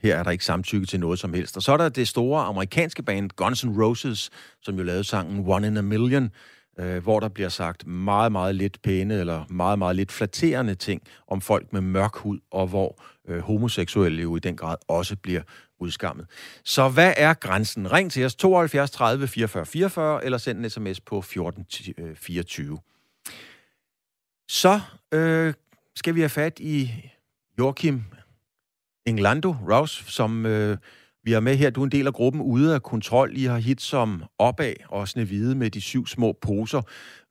Speaker 1: her er der ikke samtykke til noget som helst. Og så er der det store amerikanske band Guns N' Roses, som jo lavede sangen One in a Million, øh, hvor der bliver sagt meget, meget lidt pæne eller meget, meget lidt flatterende ting om folk med mørk hud, og hvor øh, homoseksuelle jo i den grad også bliver udskammet. Så hvad er grænsen? Ring til os 72 30 44 44, eller send en sms på 14 24. Øh, Så øh, skal vi have fat i Joachim Englando Rouse, som øh, vi har med her, du er en del af gruppen Ude af Kontrol. I har hit som Opad og Snevide med de syv små poser.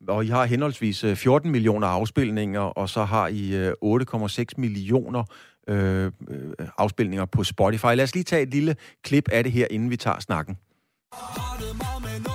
Speaker 1: Og I har henholdsvis øh, 14 millioner afspilninger, og så har I øh, 8,6 millioner øh, øh, afspilninger på Spotify. Lad os lige tage et lille klip af det her, inden vi tager snakken. Har det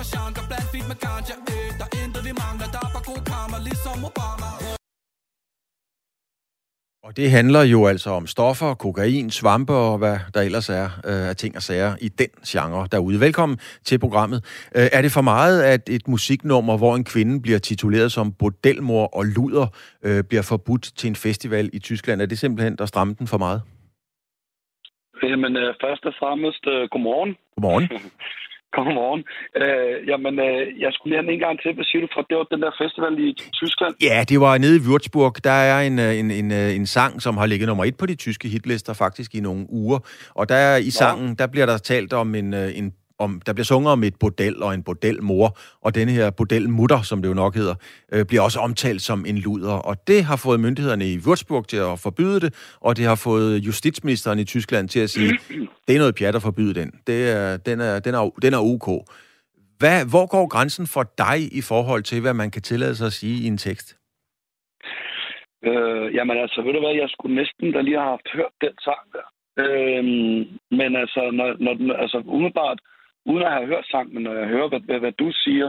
Speaker 1: mig chancer Blandt fint med ganja, øh, der er intet vi mangler Der er bare god karma, ligesom Obama og det handler jo altså om stoffer, kokain, svampe og hvad der ellers er øh, af ting og sager i den genre derude. Velkommen til programmet. Øh, er det for meget, at et musiknummer, hvor en kvinde bliver tituleret som bordelmor og luder, øh, bliver forbudt til en festival i Tyskland? Er det simpelthen der stramme den for meget?
Speaker 7: Jamen, øh, først og fremmest, øh, godmorgen.
Speaker 1: Godmorgen. (laughs)
Speaker 7: Godmorgen. Øh, jamen, øh, jeg skulle lige en gang til, hvad siger du fra, det var den der festival i Tyskland?
Speaker 1: Ja, det var nede i Würzburg. Der er en, øh, en, en, øh, en sang, som har ligget nummer et på de tyske hitlister faktisk i nogle uger. Og der i sangen, der bliver der talt om en, øh, en om, der bliver sunget om et bordel og en bordelmor, og denne her bordelmutter, som det jo nok hedder, øh, bliver også omtalt som en luder. Og det har fået myndighederne i Würzburg til at forbyde det, og det har fået justitsministeren i Tyskland til at sige, (clears throat) det er noget pjat at forbyde den. Det er, den, er, den, er, den er ok. Hvad, hvor går grænsen for dig i forhold til, hvad man kan tillade sig at sige i en tekst?
Speaker 7: Øh, jamen altså, ved du hvad, jeg skulle næsten da lige have haft hørt den sang der. Øh, men altså, når, når, altså umiddelbart, uden at have hørt sangen, når jeg hører, hvad, hvad, hvad du siger,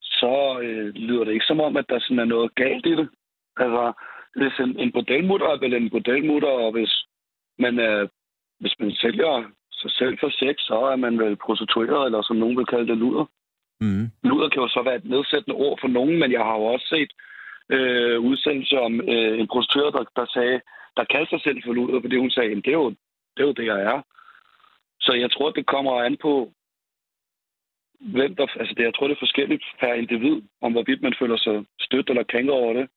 Speaker 7: så øh, lyder det ikke som om, at der sådan er noget galt i det. Altså, hvis en, en bordelmutter er vel en bordelmutter, og hvis man, øh, hvis man sælger sig selv for sex, så er man vel prostitueret, eller som nogen vil kalde det, luder. Mm. Luder kan jo så være et nedsættende ord for nogen, men jeg har jo også set øh, udsendelser om øh, en prostitueret, der, der sagde, der kaldte sig selv for luder, fordi hun sagde, det er jo det, er jo det jeg er. Så jeg tror, det kommer an på, hvem der, altså det, jeg tror, det er forskelligt per individ, om hvorvidt man føler sig stødt eller krænket over det.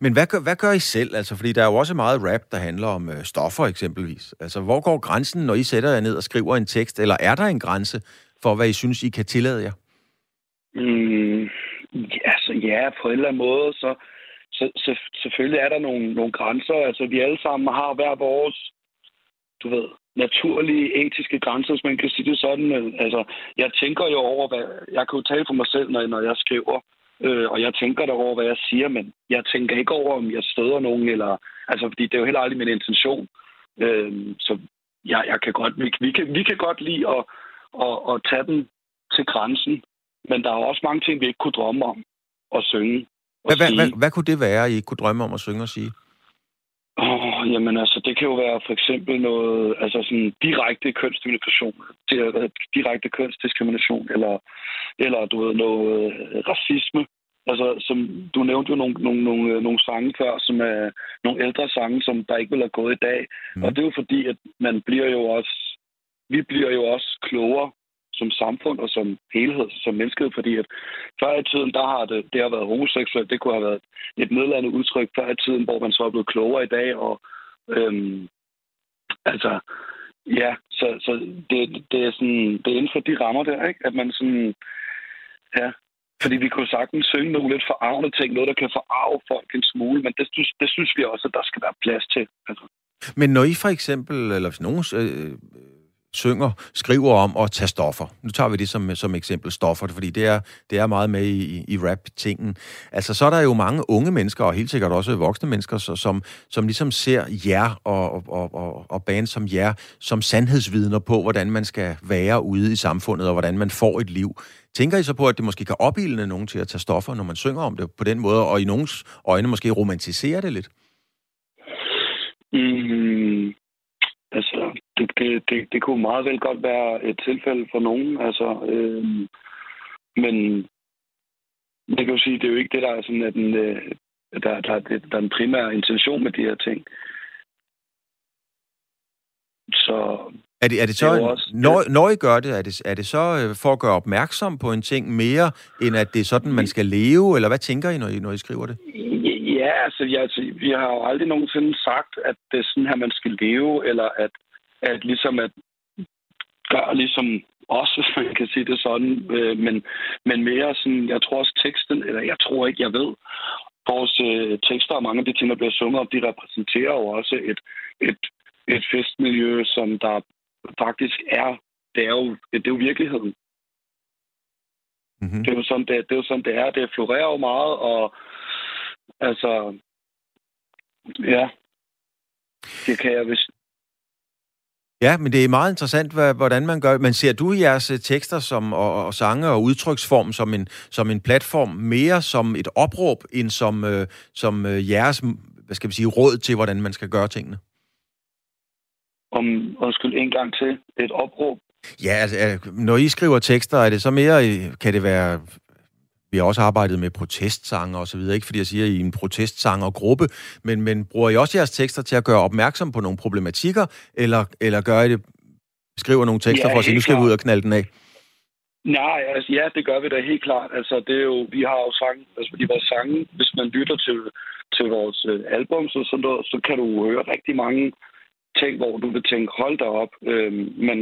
Speaker 1: Men hvad gør, hvad gør I selv? Altså, fordi der er jo også meget rap, der handler om øh, stoffer eksempelvis. Altså, hvor går grænsen, når I sætter jer ned og skriver en tekst? Eller er der en grænse for, hvad I synes, I kan tillade jer?
Speaker 7: Mm, ja, altså, ja, på en eller anden måde, så, så, så selvfølgelig er der nogle, nogle grænser. Altså, vi alle sammen har hver vores, du ved, naturlige etiske grænser, hvis man kan sige det sådan. Altså, jeg tænker jo over, hvad, jeg kan jo tale for mig selv, når, når jeg skriver, øh, og jeg tænker derover, hvad jeg siger, men jeg tænker ikke over, om jeg støder nogen, eller, altså, fordi det er jo heller aldrig min intention. Øh, så jeg, jeg kan godt, vi, vi, kan, vi kan godt lide at, at, at tage den til grænsen, men der er også mange ting, vi ikke kunne drømme om at synge.
Speaker 1: Hvad, hvad, hvad, hvad kunne det være, I kunne drømme om at synge og sige?
Speaker 7: Oh, jamen altså, det kan jo være for eksempel noget, altså sådan direkte kønsdiskrimination, direkte kønsdiskrimination, eller, eller du ved, noget øh, racisme. Altså, som, du nævnte jo nogle, nogle, nogle, nogle sange før, som er nogle ældre sange, som der ikke vil have gået i dag. Mm. Og det er jo fordi, at man bliver jo også, vi bliver jo også klogere som samfund og som helhed, som mennesket, fordi at før i tiden, der har det, det har været homoseksuelt, det kunne have været et nedladende udtryk før i tiden, hvor man så er blevet klogere i dag, og øhm, altså, ja, så, så det, det, er sådan, det er inden for de rammer der, ikke? at man sådan, ja, fordi vi kunne sagtens synge nogle lidt forarvende ting, noget, der kan forarve folk en smule, men det, det synes vi også, at der skal være plads til. Altså.
Speaker 1: Men når I for eksempel, eller hvis nogen øh, synger, skriver om at tage stoffer. Nu tager vi det som, som eksempel stoffer, fordi det er, det er meget med i, i rap-tingen. Altså, så er der jo mange unge mennesker, og helt sikkert også voksne mennesker, så, som, som ligesom ser jer og, og, og, og band som jer, som sandhedsvidner på, hvordan man skal være ude i samfundet, og hvordan man får et liv. Tænker I så på, at det måske kan opildne nogen til at tage stoffer, når man synger om det på den måde, og i nogens øjne måske romantisere det lidt?
Speaker 7: Mm, Altså, det, det, det, kunne meget vel godt være et tilfælde for nogen. Altså, øh, men det kan jo sige, det er jo ikke det, der er sådan, at den, øh, der, der, der, der er en primær intention med de her ting. Så
Speaker 1: er det, er det så, det også, når, når I gør det, er det, er det så øh, for at gøre opmærksom på en ting mere, end at det er sådan, man skal leve, eller hvad tænker I, når I, når I skriver det?
Speaker 7: Ja, altså, ja, altså, vi har jo aldrig nogensinde sagt, at det er sådan her, man skal leve, eller at, at ligesom at gøre ligesom os, (laughs) hvis man kan sige det sådan, øh, men, men mere sådan, jeg tror også teksten, eller jeg tror ikke, jeg ved, vores øh, tekster og mange af de ting, der bliver sunget om, de repræsenterer jo også et, et, et festmiljø, som der faktisk er, det er jo, det er jo virkeligheden. Mm-hmm. Det, er jo sådan, det, det er jo sådan, det er. Det florerer jo meget, og Altså, ja, det kan jeg vist.
Speaker 1: Ja, men det er meget interessant, hvordan man gør. Men ser du jeres øh, tekster som, og, og sange og udtryksform som en, som en platform mere som et opråb, end som, øh, som øh, jeres hvad skal vi sige, råd til, hvordan man skal gøre tingene?
Speaker 7: Om, undskyld, en gang til. Et opråb?
Speaker 1: Ja, altså, når I skriver tekster, er det så mere, kan det være vi har også arbejdet med protestsange og så videre. Ikke fordi jeg siger, at I er en protestsangergruppe, men, men bruger I også jeres tekster til at gøre opmærksom på nogle problematikker, eller, eller gør I det, skriver nogle tekster ja, for at sige, nu skal vi ud og knalde den af?
Speaker 7: Nej, altså ja, det gør vi da helt klart. Altså det er jo, vi har jo sang, altså de vores sange, hvis man lytter til, til vores uh, album, så, så, så kan du høre rigtig mange ting, hvor du vil tænke, hold da op. Øhm, men,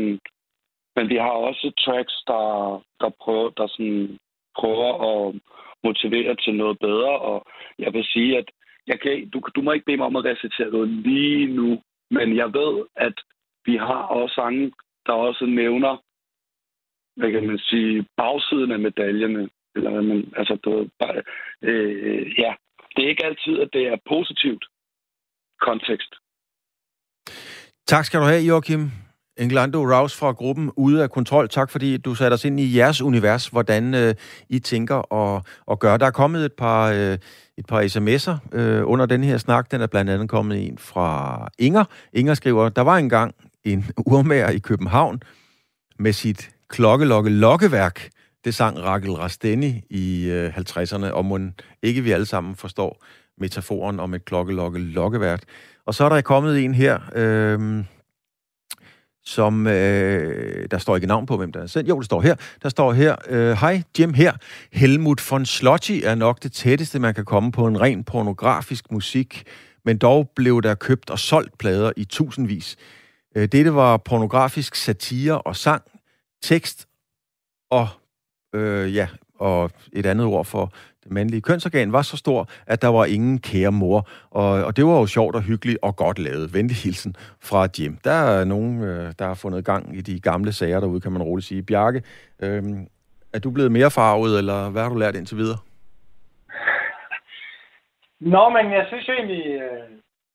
Speaker 7: men vi har også tracks, der, der prøver, der sådan prøver at motivere til noget bedre. Og jeg vil sige, at jeg kan, du, du må ikke bede mig om at recitere noget lige nu, men jeg ved, at vi har også sange, der også nævner, hvad kan man sige, bagsiden af medaljerne. Eller hvad man, altså, du, bare, øh, ja, det er ikke altid, at det er positivt kontekst.
Speaker 1: Tak skal du have, Joachim. Englando Rouse fra gruppen Ude af Kontrol. Tak fordi du satte os ind i jeres univers, hvordan øh, I tænker og, og gør. Der er kommet et par, øh, et par sms'er øh, under den her snak. Den er blandt andet kommet en fra Inger. Inger skriver, der var engang en (laughs) urmager i København med sit klokkelokke lokkeværk. Det sang Rakel Rasteni i øh, 50'erne, og må ikke vi alle sammen forstår metaforen om et klokkelokke lokkeværk. Og så er der kommet en her, øh, som øh, der står ikke navn på, hvem der er sendt. Jo, det står her. Der står her, øh, Jim her. Helmut von Slotti er nok det tætteste, man kan komme på en ren pornografisk musik, men dog blev der købt og solgt plader i tusindvis. Øh, dette var pornografisk satire og sang, tekst og, øh, ja, og et andet ord for det mandlige kønsorgan var så stor, at der var ingen kære mor. Og, og det var jo sjovt og hyggeligt og godt lavet. Venlig hilsen fra Jim. Der er nogen, øh, der har fundet gang i de gamle sager derude, kan man roligt sige. Bjarke, øh, er du blevet mere farvet, eller hvad har du lært indtil videre?
Speaker 2: Nå, men jeg synes jo egentlig, øh,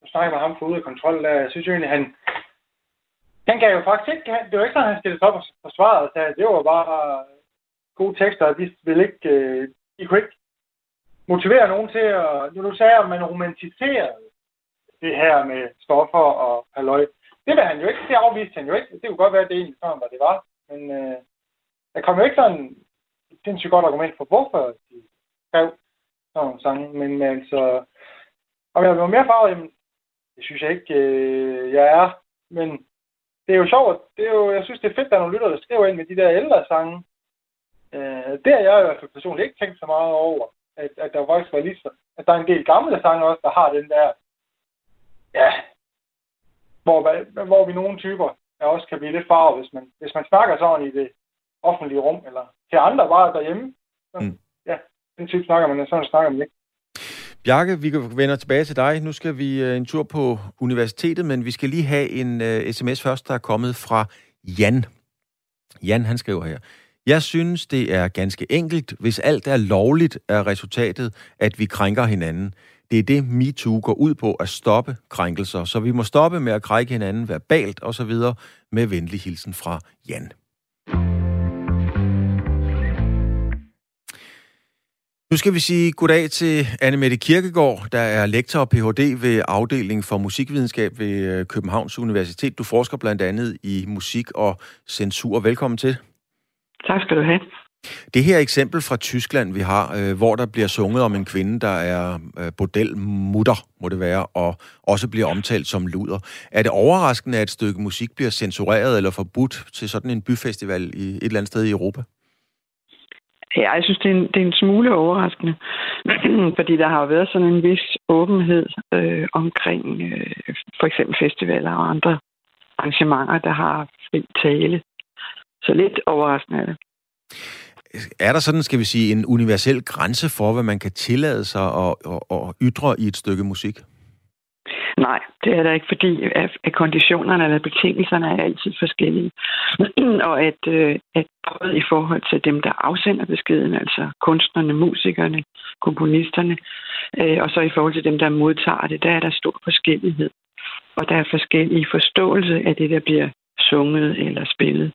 Speaker 2: jeg snakker med ham for ude af kontrol, der, jeg synes jo egentlig, han, han gav jo faktisk ikke, det var ikke sådan, han stillede sig op og forsvarede. Det var bare gode tekster, og de ville ikke, øh, de kunne ikke motivere nogen til at... Nu du sagde, at man romantiserer det her med stoffer og halløj. Det vil han jo ikke. Det afviste han jo ikke. Det kunne godt være, at det egentlig sådan, hvad det var. Men øh, der kom jo ikke sådan et sindssygt godt argument for, hvorfor de skrev sådan nogle sange. Men øh, altså... Om jeg var mere farvet, jamen, det synes jeg ikke, øh, jeg er. Men det er jo sjovt. Det er jo, jeg synes, det er fedt, at der er nogle lyttere, der skriver ind med de der ældre sange. Øh, det har jeg i hvert fald personligt ikke tænkt så meget over at, at der faktisk var lige så, at der er en del gamle sange også, der har den der, ja, hvor, hvor vi nogle typer der også kan blive lidt farvet, hvis man, hvis man snakker sådan i det offentlige rum, eller til andre bare derhjemme. Så, mm. Ja, den type snakker man, sådan snakker man ikke.
Speaker 1: Bjarke, vi vender tilbage til dig. Nu skal vi øh, en tur på universitetet, men vi skal lige have en uh, sms først, der er kommet fra Jan. Jan, han skriver her. Jeg synes, det er ganske enkelt. Hvis alt er lovligt, er resultatet, at vi krænker hinanden. Det er det, MeToo går ud på, at stoppe krænkelser. Så vi må stoppe med at krænke hinanden verbalt osv. med venlig hilsen fra Jan. Nu skal vi sige goddag til Anne Mette Kirkegaard, der er lektor og Ph.D. ved afdeling for musikvidenskab ved øh, Københavns Universitet. Du forsker blandt andet i musik og censur. Velkommen til.
Speaker 8: Tak skal du have.
Speaker 1: Det her eksempel fra Tyskland, vi har, øh, hvor der bliver sunget om en kvinde, der er øh, bordelmutter, må det være, og også bliver omtalt som luder. Er det overraskende, at et stykke musik bliver censureret eller forbudt til sådan en byfestival i et eller andet sted i Europa?
Speaker 8: Ja, jeg synes, det er en, det er en smule overraskende, (clears throat) fordi der har jo været sådan en vis åbenhed øh, omkring øh, for eksempel festivaler og andre arrangementer, der har fri tale så lidt overraskende er det.
Speaker 1: Er der sådan, skal vi sige, en universel grænse for, hvad man kan tillade sig at, at, at ytre i et stykke musik?
Speaker 8: Nej, det er der ikke, fordi at konditionerne eller betingelserne er altid forskellige. (clears throat) og at, øh, at både i forhold til dem, der afsender beskeden, altså kunstnerne, musikerne, komponisterne, øh, og så i forhold til dem, der modtager det, der er der stor forskellighed. Og der er forskellige forståelse af det, der bliver sunget eller spillet.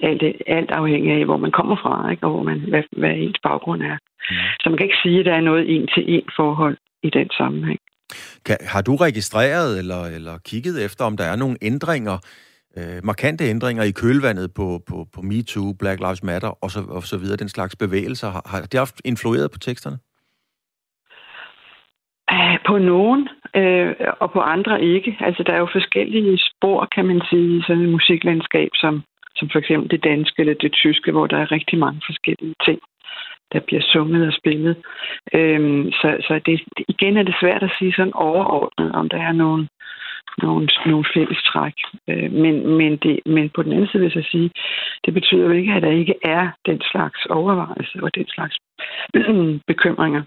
Speaker 8: Alt, alt afhængig af, hvor man kommer fra, ikke? og hvor man, hvad, hvad ens baggrund er. Mm. Så man kan ikke sige, at der er noget en-til-en forhold i den sammenhæng.
Speaker 1: Kan, har du registreret eller, eller kigget efter, om der er nogle ændringer, øh, markante ændringer i kølvandet på, på, på MeToo, Black Lives Matter og så, og så videre, den slags bevægelser? Har, har det haft influeret på teksterne?
Speaker 8: På nogen, øh, og på andre ikke. Altså, der er jo forskellige spor, kan man sige, i sådan et musiklandskab, som, som for eksempel det danske eller det tyske, hvor der er rigtig mange forskellige ting, der bliver sunget og spillet. Øhm, så så det, igen er det svært at sige sådan overordnet, om der er nogle, nogle, nogle fælles træk. Øh, men, men, det, men på den anden side vil jeg sige, det betyder jo ikke, at der ikke er den slags overvejelse og den slags (clears throat) bekymringer.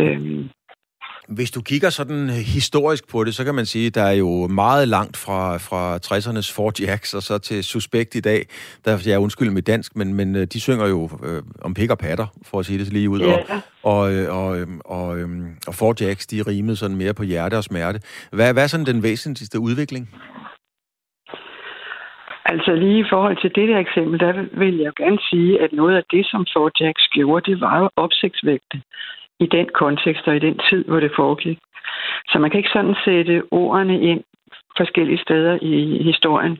Speaker 8: Øhm,
Speaker 1: hvis du kigger sådan historisk på det, så kan man sige, at der er jo meget langt fra, fra 60'ernes Fort Jacks og så til Suspekt i dag. Der, jeg er undskyld med dansk, men, men øh, de synger jo øh, om pik og patter, for at sige det lige ud. Yeah. Og, og, øh, og, øhm, og, øhm, og Fort Jacks, de rimede sådan mere på hjerte og smerte. Hvad, hvad er sådan den væsentligste udvikling?
Speaker 8: Altså lige i forhold til det der eksempel, der vil jeg gerne sige, at noget af det, som Fort Jacks gjorde, det var jo opsigtsvægte i den kontekst og i den tid, hvor det foregik. Så man kan ikke sådan sætte ordene ind forskellige steder i historien,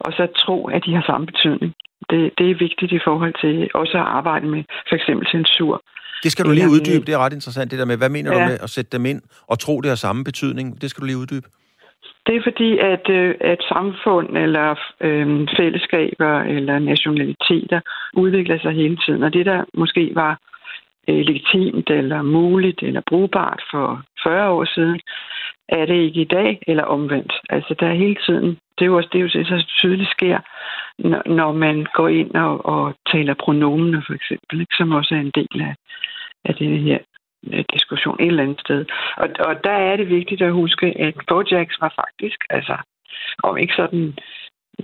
Speaker 8: og så tro, at de har samme betydning. Det, det er vigtigt i forhold til også at arbejde med for eksempel censur.
Speaker 1: Det skal du lige uddybe, det er ret interessant det der med, hvad mener ja. du med at sætte dem ind og tro, det har samme betydning? Det skal du lige uddybe.
Speaker 8: Det er fordi, at, øh, at samfund eller øh, fællesskaber eller nationaliteter udvikler sig hele tiden. Og det, der måske var øh, legitimt eller muligt eller brugbart for 40 år siden, er det ikke i dag eller omvendt. Altså der er hele tiden, det er jo også det, er jo det så tydeligt sker, når, når man går ind og, og taler pronomener for eksempel, ikke, som også er en del af, af det her øh, diskussion et eller andet sted. Og, og der er det vigtigt at huske, at Bojax var faktisk, altså om ikke sådan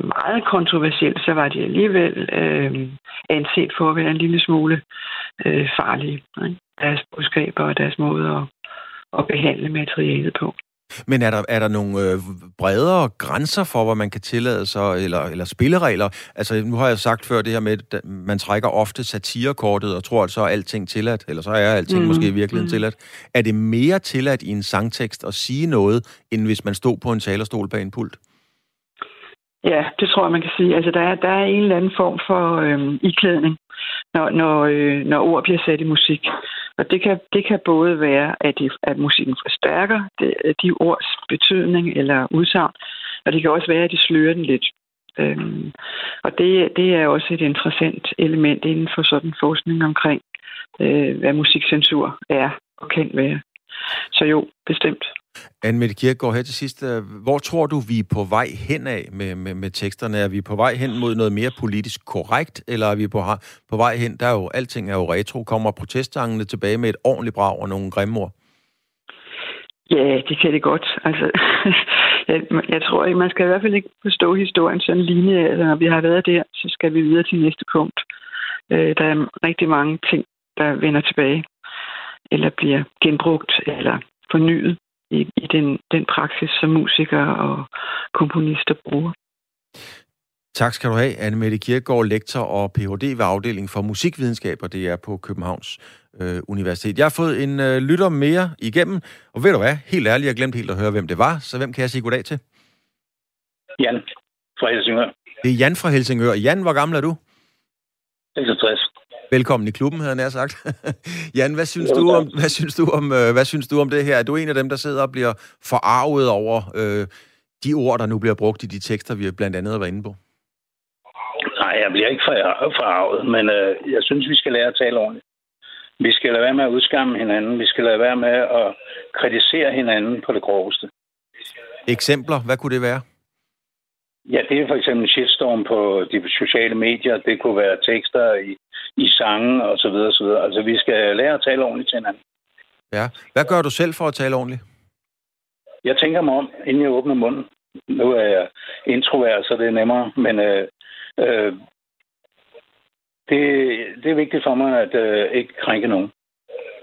Speaker 8: meget kontroversielt, så var de alligevel øh, anset for at være en lille smule øh, farlige. Ikke? Deres budskaber og deres måde at, at behandle materialet på.
Speaker 1: Men er der, er der nogle øh, bredere grænser for, hvad man kan tillade sig, eller, eller spilleregler? Altså, nu har jeg sagt før det her med, at man trækker ofte satirekortet og tror, at så er alting tilladt, eller så er alting mm. måske i virkeligheden mm. tilladt. Er det mere tilladt i en sangtekst at sige noget, end hvis man stod på en talerstol bag en pult?
Speaker 8: Ja, det tror jeg, man kan sige. Altså, der er, der er en eller anden form for øh, iklædning, når, når, øh, når ord bliver sat i musik. Og det kan, det kan både være, at, de, at musikken forstærker de, de ords betydning eller udsagn, og det kan også være, at de slører den lidt. Øhm, og det, det er også et interessant element inden for sådan forskning omkring, øh, hvad musikcensur er og kan være. Så jo, bestemt.
Speaker 1: Anne Mette Kirkegaard, her til sidst. Øh, hvor tror du, vi er på vej hen af med, med, med teksterne? Er vi på vej hen mod noget mere politisk korrekt, eller er vi på, på vej hen? Der er jo, alting er jo retro. Kommer protestangene tilbage med et ordentligt brag og nogle grimme ord?
Speaker 8: Ja, det kan det godt. Altså, (laughs) jeg, jeg tror ikke, man skal i hvert fald ikke forstå historien sådan linje. Altså, når vi har været der, så skal vi videre til næste punkt. Øh, der er rigtig mange ting, der vender tilbage, eller bliver genbrugt, eller fornyet i, i den, den praksis, som musikere og komponister bruger.
Speaker 1: Tak skal du have, Anne Mette Kirkegaard, lektor og Ph.D. ved afdelingen for musikvidenskab, og det er på Københavns øh, Universitet. Jeg har fået en øh, lytter mere igennem, og ved du hvad, helt ærligt, jeg glemte helt at høre, hvem det var, så hvem kan jeg sige goddag til?
Speaker 9: Jan fra Helsingør.
Speaker 1: Det er Jan fra Helsingør. Jan, hvor gammel er du?
Speaker 9: 66.
Speaker 1: Velkommen i klubben, havde jeg sagt. (laughs) Jan, hvad synes, du om, hvad, synes du om, øh, hvad synes du om det her? Er du en af dem, der sidder og bliver forarvet over øh, de ord, der nu bliver brugt i de tekster, vi blandt andet har været inde på?
Speaker 9: Nej, jeg bliver ikke forarvet, men øh, jeg synes, vi skal lære at tale ordentligt. Vi skal lade være med at udskamme hinanden. Vi skal lade være med at kritisere hinanden på det groveste.
Speaker 1: Eksempler, hvad kunne det være?
Speaker 9: Ja, det er for eksempel shitstorm på de sociale medier. Det kunne være tekster i, i sange og så videre, så videre. Altså, vi skal lære at tale ordentligt til hinanden.
Speaker 1: Ja. Hvad gør du selv for at tale ordentligt?
Speaker 9: Jeg tænker mig om, inden jeg åbner munden. Nu er jeg introvert, så det er nemmere, men øh, øh, det, det er vigtigt for mig at øh, ikke krænke nogen.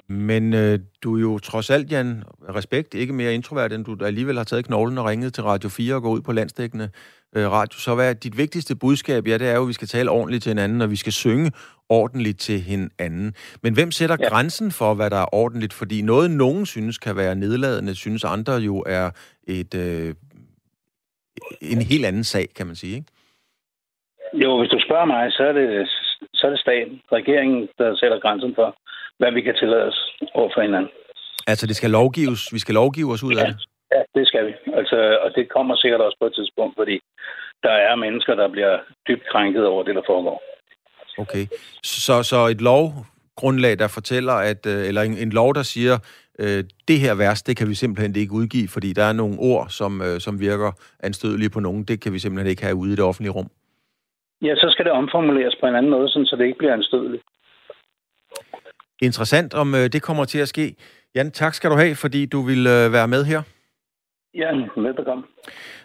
Speaker 1: Men øh, du er jo trods alt, Jan, respekt, ikke mere introvert, end du alligevel har taget knoglen og ringet til Radio 4 og gå ud på landstækkende øh, radio. Så hvad er dit vigtigste budskab? Ja, det er jo, at vi skal tale ordentligt til hinanden, og vi skal synge ordentligt til hinanden. Men hvem sætter ja. grænsen for, hvad der er ordentligt? Fordi noget, nogen synes kan være nedladende, synes andre jo er et, øh, en helt anden sag, kan man sige, ikke?
Speaker 9: Jo, hvis du spørger mig, så er det, så er det staten, regeringen, der sætter grænsen for, hvad vi kan tillade os over for hinanden.
Speaker 1: Altså, det skal lovgives, vi skal lovgive os ud
Speaker 9: ja.
Speaker 1: af det?
Speaker 9: Ja, det skal vi. Altså, og det kommer sikkert også på et tidspunkt, fordi der er mennesker, der bliver dybt krænket over det, der foregår.
Speaker 1: Okay. Så, så et lovgrundlag, der fortæller, at, øh, eller en, en lov, der siger, øh, det her vers, det kan vi simpelthen ikke udgive, fordi der er nogle ord, som, øh, som virker anstødelige på nogen. Det kan vi simpelthen ikke have ude i det offentlige rum.
Speaker 9: Ja, så skal det omformuleres på en anden måde, sådan, så det ikke bliver anstødeligt.
Speaker 1: Interessant, om øh, det kommer til at ske. Jan, tak skal du have, fordi du vil øh, være med her.
Speaker 9: Ja, velbekomme.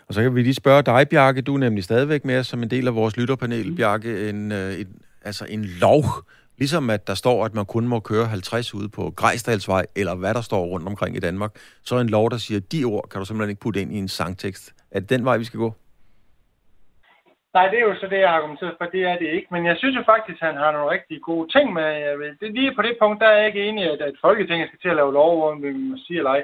Speaker 1: Og så kan vi lige spørge dig, Bjarke. Du er nemlig stadigvæk med som en del af vores lytterpanel, mm. Bjarke. En, øh, en, altså en lov, ligesom at der står, at man kun må køre 50 ude på Grejsdalsvej, eller hvad der står rundt omkring i Danmark, så er en lov, der siger, at de ord kan du simpelthen ikke putte ind i en sangtekst. Er det den vej, vi skal gå?
Speaker 2: Nej, det er jo så det, jeg har argumenteret for. Det er det ikke. Men jeg synes jo faktisk, at han har nogle rigtig gode ting med. Det, lige på det punkt, der er jeg ikke enig i, at, at Folketinget skal til at lave lov, hvor vi må sige eller ej.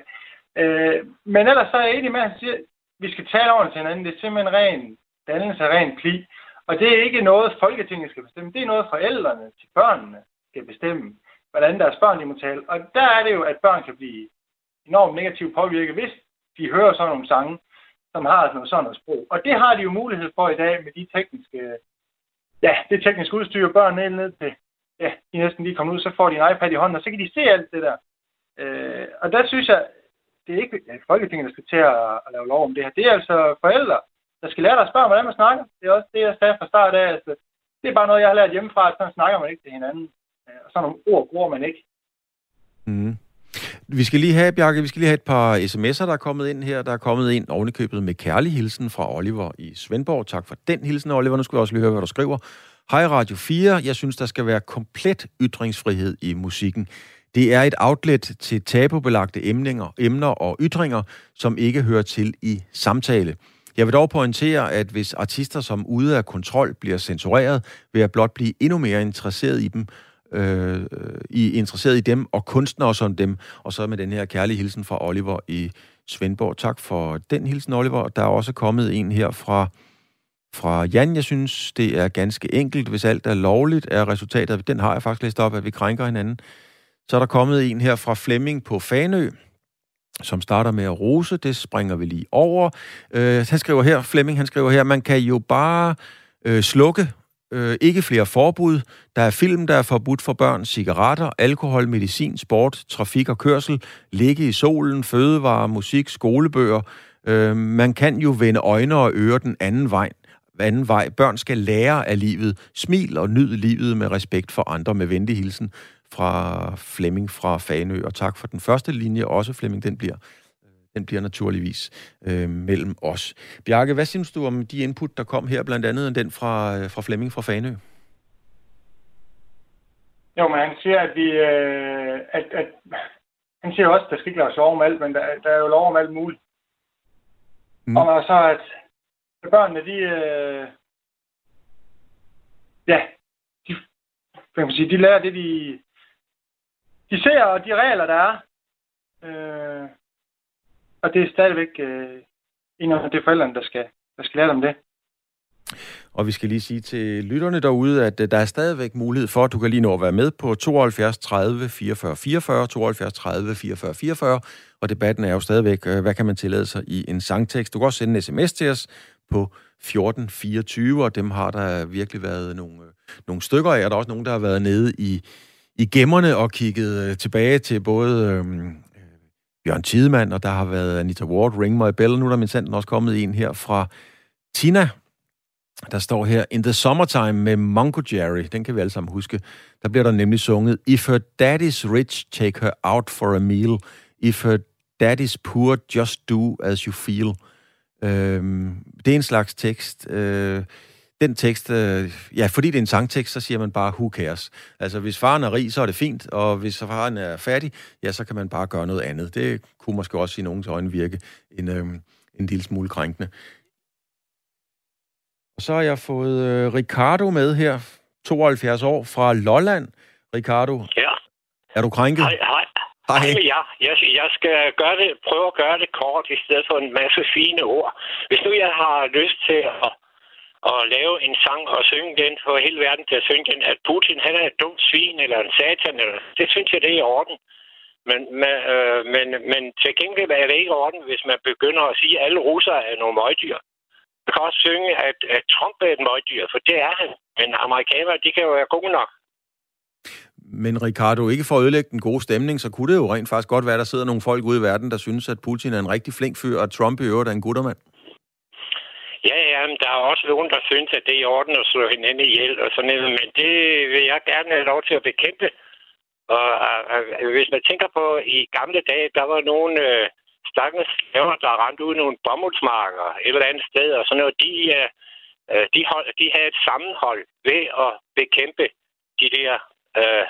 Speaker 2: Øh, men ellers så er jeg enig med, at han siger, at vi skal tale ordentligt til hinanden. Det er simpelthen ren dannelse, ren pli. Og det er ikke noget, Folketinget skal bestemme. Det er noget, forældrene til børnene skal bestemme, hvordan deres børn de må tale. Og der er det jo, at børn kan blive enormt negativt påvirket, hvis de hører sådan nogle sange. som har sådan noget, sådan noget sprog. Og det har de jo mulighed for i dag med de tekniske, ja, det tekniske udstyr, børn ned, ned til, ja, de næsten lige kommer ud, så får de en iPad i hånden, og så kan de se alt det der. Øh, og der synes jeg, det er ikke øh, Folketinget, der skal til at, at lave lov om det her. Det er altså forældre, der skal lære deres børn, hvordan man snakker. Det er også det, jeg sagde fra start af. Altså, det er bare noget, jeg har lært hjemmefra, at sådan snakker man ikke til hinanden. Øh, og sådan nogle ord bruger man ikke.
Speaker 1: Mm. Vi skal lige have, Bjarke, vi skal lige have et par sms'er, der er kommet ind her. Der er kommet ind ovenikøbet med kærlig hilsen fra Oliver i Svendborg. Tak for den hilsen, Oliver. Nu skal vi også lige høre, hvad du skriver. Hej Radio 4. Jeg synes, der skal være komplet ytringsfrihed i musikken. Det er et outlet til tabubelagte emninger, emner og ytringer, som ikke hører til i samtale. Jeg vil dog pointere, at hvis artister som ude af kontrol bliver censureret, vil jeg blot blive endnu mere interesseret i dem, øh, i, interesseret i dem og kunstnere som dem. Og så med den her kærlige hilsen fra Oliver i Svendborg. Tak for den hilsen, Oliver. Der er også kommet en her fra, fra Jan. Jeg synes, det er ganske enkelt. Hvis alt er lovligt, er resultatet, den har jeg faktisk læst op, at vi krænker hinanden. Så er der kommet en her fra Flemming på Fanø, som starter med at rose. Det springer vi lige over. Øh, han skriver her, Flemming, han skriver her, man kan jo bare øh, slukke øh, ikke flere forbud. Der er film, der er forbudt for børn, cigaretter, alkohol, medicin, sport, trafik og kørsel, ligge i solen, fødevarer, musik, skolebøger. Øh, man kan jo vende øjne og ører den anden vej. Anden vej. Børn skal lære af livet. Smil og nyd livet med respekt for andre med venlig hilsen fra Flemming fra Fanø. Og tak for den første linje også, Flemming. Den bliver den bliver naturligvis øh, mellem os. Bjarke, hvad synes du om de input, der kom her, blandt andet den fra, øh, fra Flemming fra Fanø?
Speaker 2: Jo, men han siger, at vi... Øh, at, at, han siger også, at der skal ikke laves lov om alt, men der, der er jo lov om alt muligt. Mm. Og så at børnene, de... Øh, ja, de, kan man sige, de lærer det, de, de ser, og de regler, der er. Øh, og det er stadigvæk øh, en af de forældrene, der skal, der skal lære dem det.
Speaker 1: Og vi skal lige sige til lytterne derude, at øh, der er stadigvæk mulighed for, at du kan lige nå at være med på 72 30 44 44, 72 30 44 44, og debatten er jo stadigvæk, øh, hvad kan man tillade sig i en sangtekst. Du kan også sende en sms til os på 1424, og dem har der virkelig været nogle, øh, nogle stykker af, og der er også nogen, der har været nede i, i gemmerne og kigget øh, tilbage til både øhm, øh, Bjørn Tidemand, og der har været Anita Ward, Ring My Bell. Nu er der min sanden også kommet en her fra Tina, der står her, In the Summertime med Mongo Jerry, den kan vi alle sammen huske, der bliver der nemlig sunget, If her daddy's rich, take her out for a meal. If her daddy's poor, just do as you feel. Øh, det er en slags tekst, øh, den tekst, øh, ja, fordi det er en sangtekst, så siger man bare, who cares? Altså, hvis faren er rig, så er det fint, og hvis faren er fattig, ja, så kan man bare gøre noget andet. Det kunne måske også i nogens øjne virke en, øh, en lille smule krænkende. Og så har jeg fået øh, Ricardo med her, 72 år, fra Lolland. Ricardo.
Speaker 10: Ja.
Speaker 1: Er du krænket?
Speaker 10: Hej, hej. Hej. Ja, jeg, jeg skal gøre det, prøve at gøre det kort, i stedet for en masse fine ord. Hvis nu jeg har lyst til at at lave en sang og synge den for hele verden til at synge den, at Putin han er et dumt svin eller en satan, eller, det synes jeg, det er i orden. Men, men, øh, men, men til gengæld er det ikke i orden, hvis man begynder at sige, at alle russere er nogle møgdyr. Man kan også synge, at, at Trump er et møgdyr, for det er han. Men amerikanere, de kan jo være gode nok.
Speaker 1: Men Ricardo, ikke for at ødelægge den gode stemning, så kunne det jo rent faktisk godt være, at der sidder nogle folk ude i verden, der synes, at Putin er en rigtig flink fyr, og Trump i øvrigt er en guttermand.
Speaker 10: Ja, ja, men der er også nogen, der synes, at det er i orden at slå hinanden ihjel og sådan noget, men det vil jeg gerne have lov til at bekæmpe. Og uh, hvis man tænker på, i gamle dage, der var nogle øh, stakkels slaver, der rendte ud i nogle bomuldsmarker et eller andet sted, og sådan noget. De, øh, øh de, hold, de havde et sammenhold ved at bekæmpe de der øh,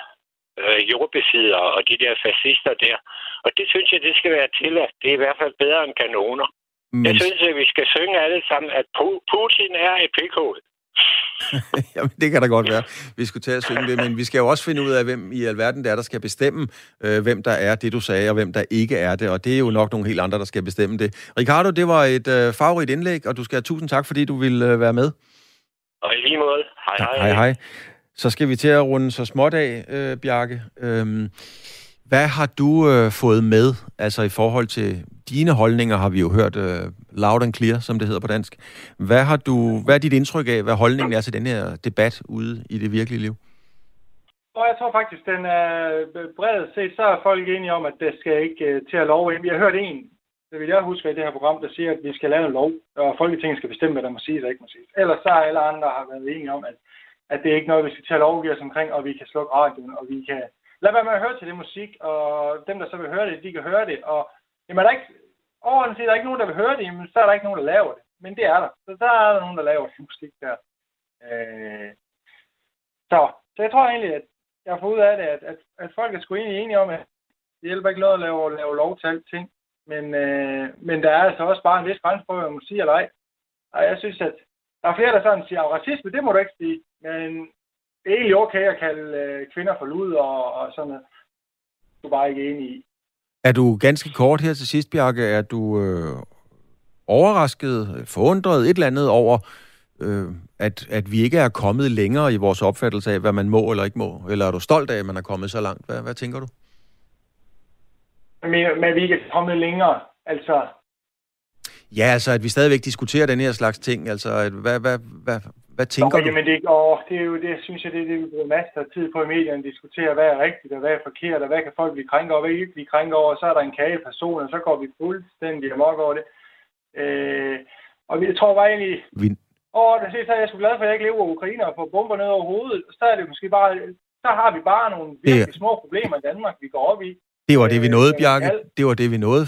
Speaker 10: øh, jordbesidere og de der fascister der. Og det synes jeg, det skal være til, at det er i hvert fald bedre end kanoner. Men... Jeg synes, at vi skal synge alle sammen, at Putin er et pikhoved. (laughs)
Speaker 1: Jamen, det kan da godt være, vi skulle tage at synge det, men vi skal jo også finde ud af, hvem i alverden det er, der skal bestemme, øh, hvem der er det, du sagde, og hvem der ikke er det, og det er jo nok nogle helt andre, der skal bestemme det. Ricardo, det var et øh, favorit indlæg, og du skal have tusind tak, fordi du ville øh, være med.
Speaker 10: Og i lige måde. Hej, hej.
Speaker 1: Hej, hej. Så skal vi til at runde så småt af, øh, Bjarke. Øhm, hvad har du øh, fået med, altså i forhold til dine holdninger, har vi jo hørt øh, loud and clear, som det hedder på dansk. Hvad, har du, hvad er dit indtryk af, hvad holdningen er til den her debat ude i det virkelige liv?
Speaker 2: Og jeg tror faktisk, den er øh, bredt set, så er folk enige om, at det skal ikke øh, til at love ind. Vi har hørt en, det vil jeg huske i det her program, der siger, at vi skal lave en lov, og Folketinget skal bestemme, hvad der må siges og ikke må siges. Ellers så er alle andre har været enige om, at, at det er ikke noget, vi skal til at lovgive os omkring, og vi kan slukke radioen, og vi kan lad være med at høre til det musik, og dem, der så vil høre det, de kan høre det. Og jamen, der ikke, overordnet set, der er ikke nogen, der vil høre det, men så er der ikke nogen, der laver det. Men det er der. Så der er der nogen, der laver det musik der. Øh, så, så jeg tror egentlig, at jeg får ud af det, at, at, at folk er sgu egentlig enige om, at det hjælper ikke noget at lave, lave lov til alting. Men, øh, men der er altså også bare en vis grænse på, hvad man siger eller ej. Og jeg synes, at der er flere, der sådan siger, at racisme, det må du ikke sige. Men det er egentlig okay at kalde øh, kvinder for lud og, og sådan noget. Du er bare ikke enig i.
Speaker 1: Er du ganske kort her til sidst, Bjarke, er du øh, overrasket, forundret et eller andet over, øh, at, at vi ikke er kommet længere i vores opfattelse af, hvad man må eller ikke må? Eller er du stolt af, at man er kommet så langt? Hvad, hvad tænker du?
Speaker 2: Men, men vi ikke er kommet længere, altså...
Speaker 1: Ja, altså, at vi stadigvæk diskuterer den her slags ting. Altså, at, hvad, hvad, hvad, hvad tænker
Speaker 2: Nå,
Speaker 1: du?
Speaker 2: Jamen, det, åh, det er jo det, synes jeg, det er det, vi bruger masser af tid på i medierne, diskutere, hvad er rigtigt, og hvad er forkert, og hvad kan folk blive krænket over, hvad ikke blive krænket over, og så er der en kage person, og så går vi fuldstændig amok over det. Øh, og jeg tror bare egentlig,
Speaker 1: Vi...
Speaker 2: åh, det er så er jeg sgu glad for, at jeg ikke lever i Ukraine og får bomber ned over hovedet, så er det måske bare, så har vi bare nogle virkelig
Speaker 1: Det-
Speaker 2: små problemer i Danmark, vi går op i.
Speaker 1: Det var det, vi
Speaker 2: Øh,
Speaker 1: nåede,
Speaker 2: men
Speaker 1: Bjarke. Det var det, vi nåede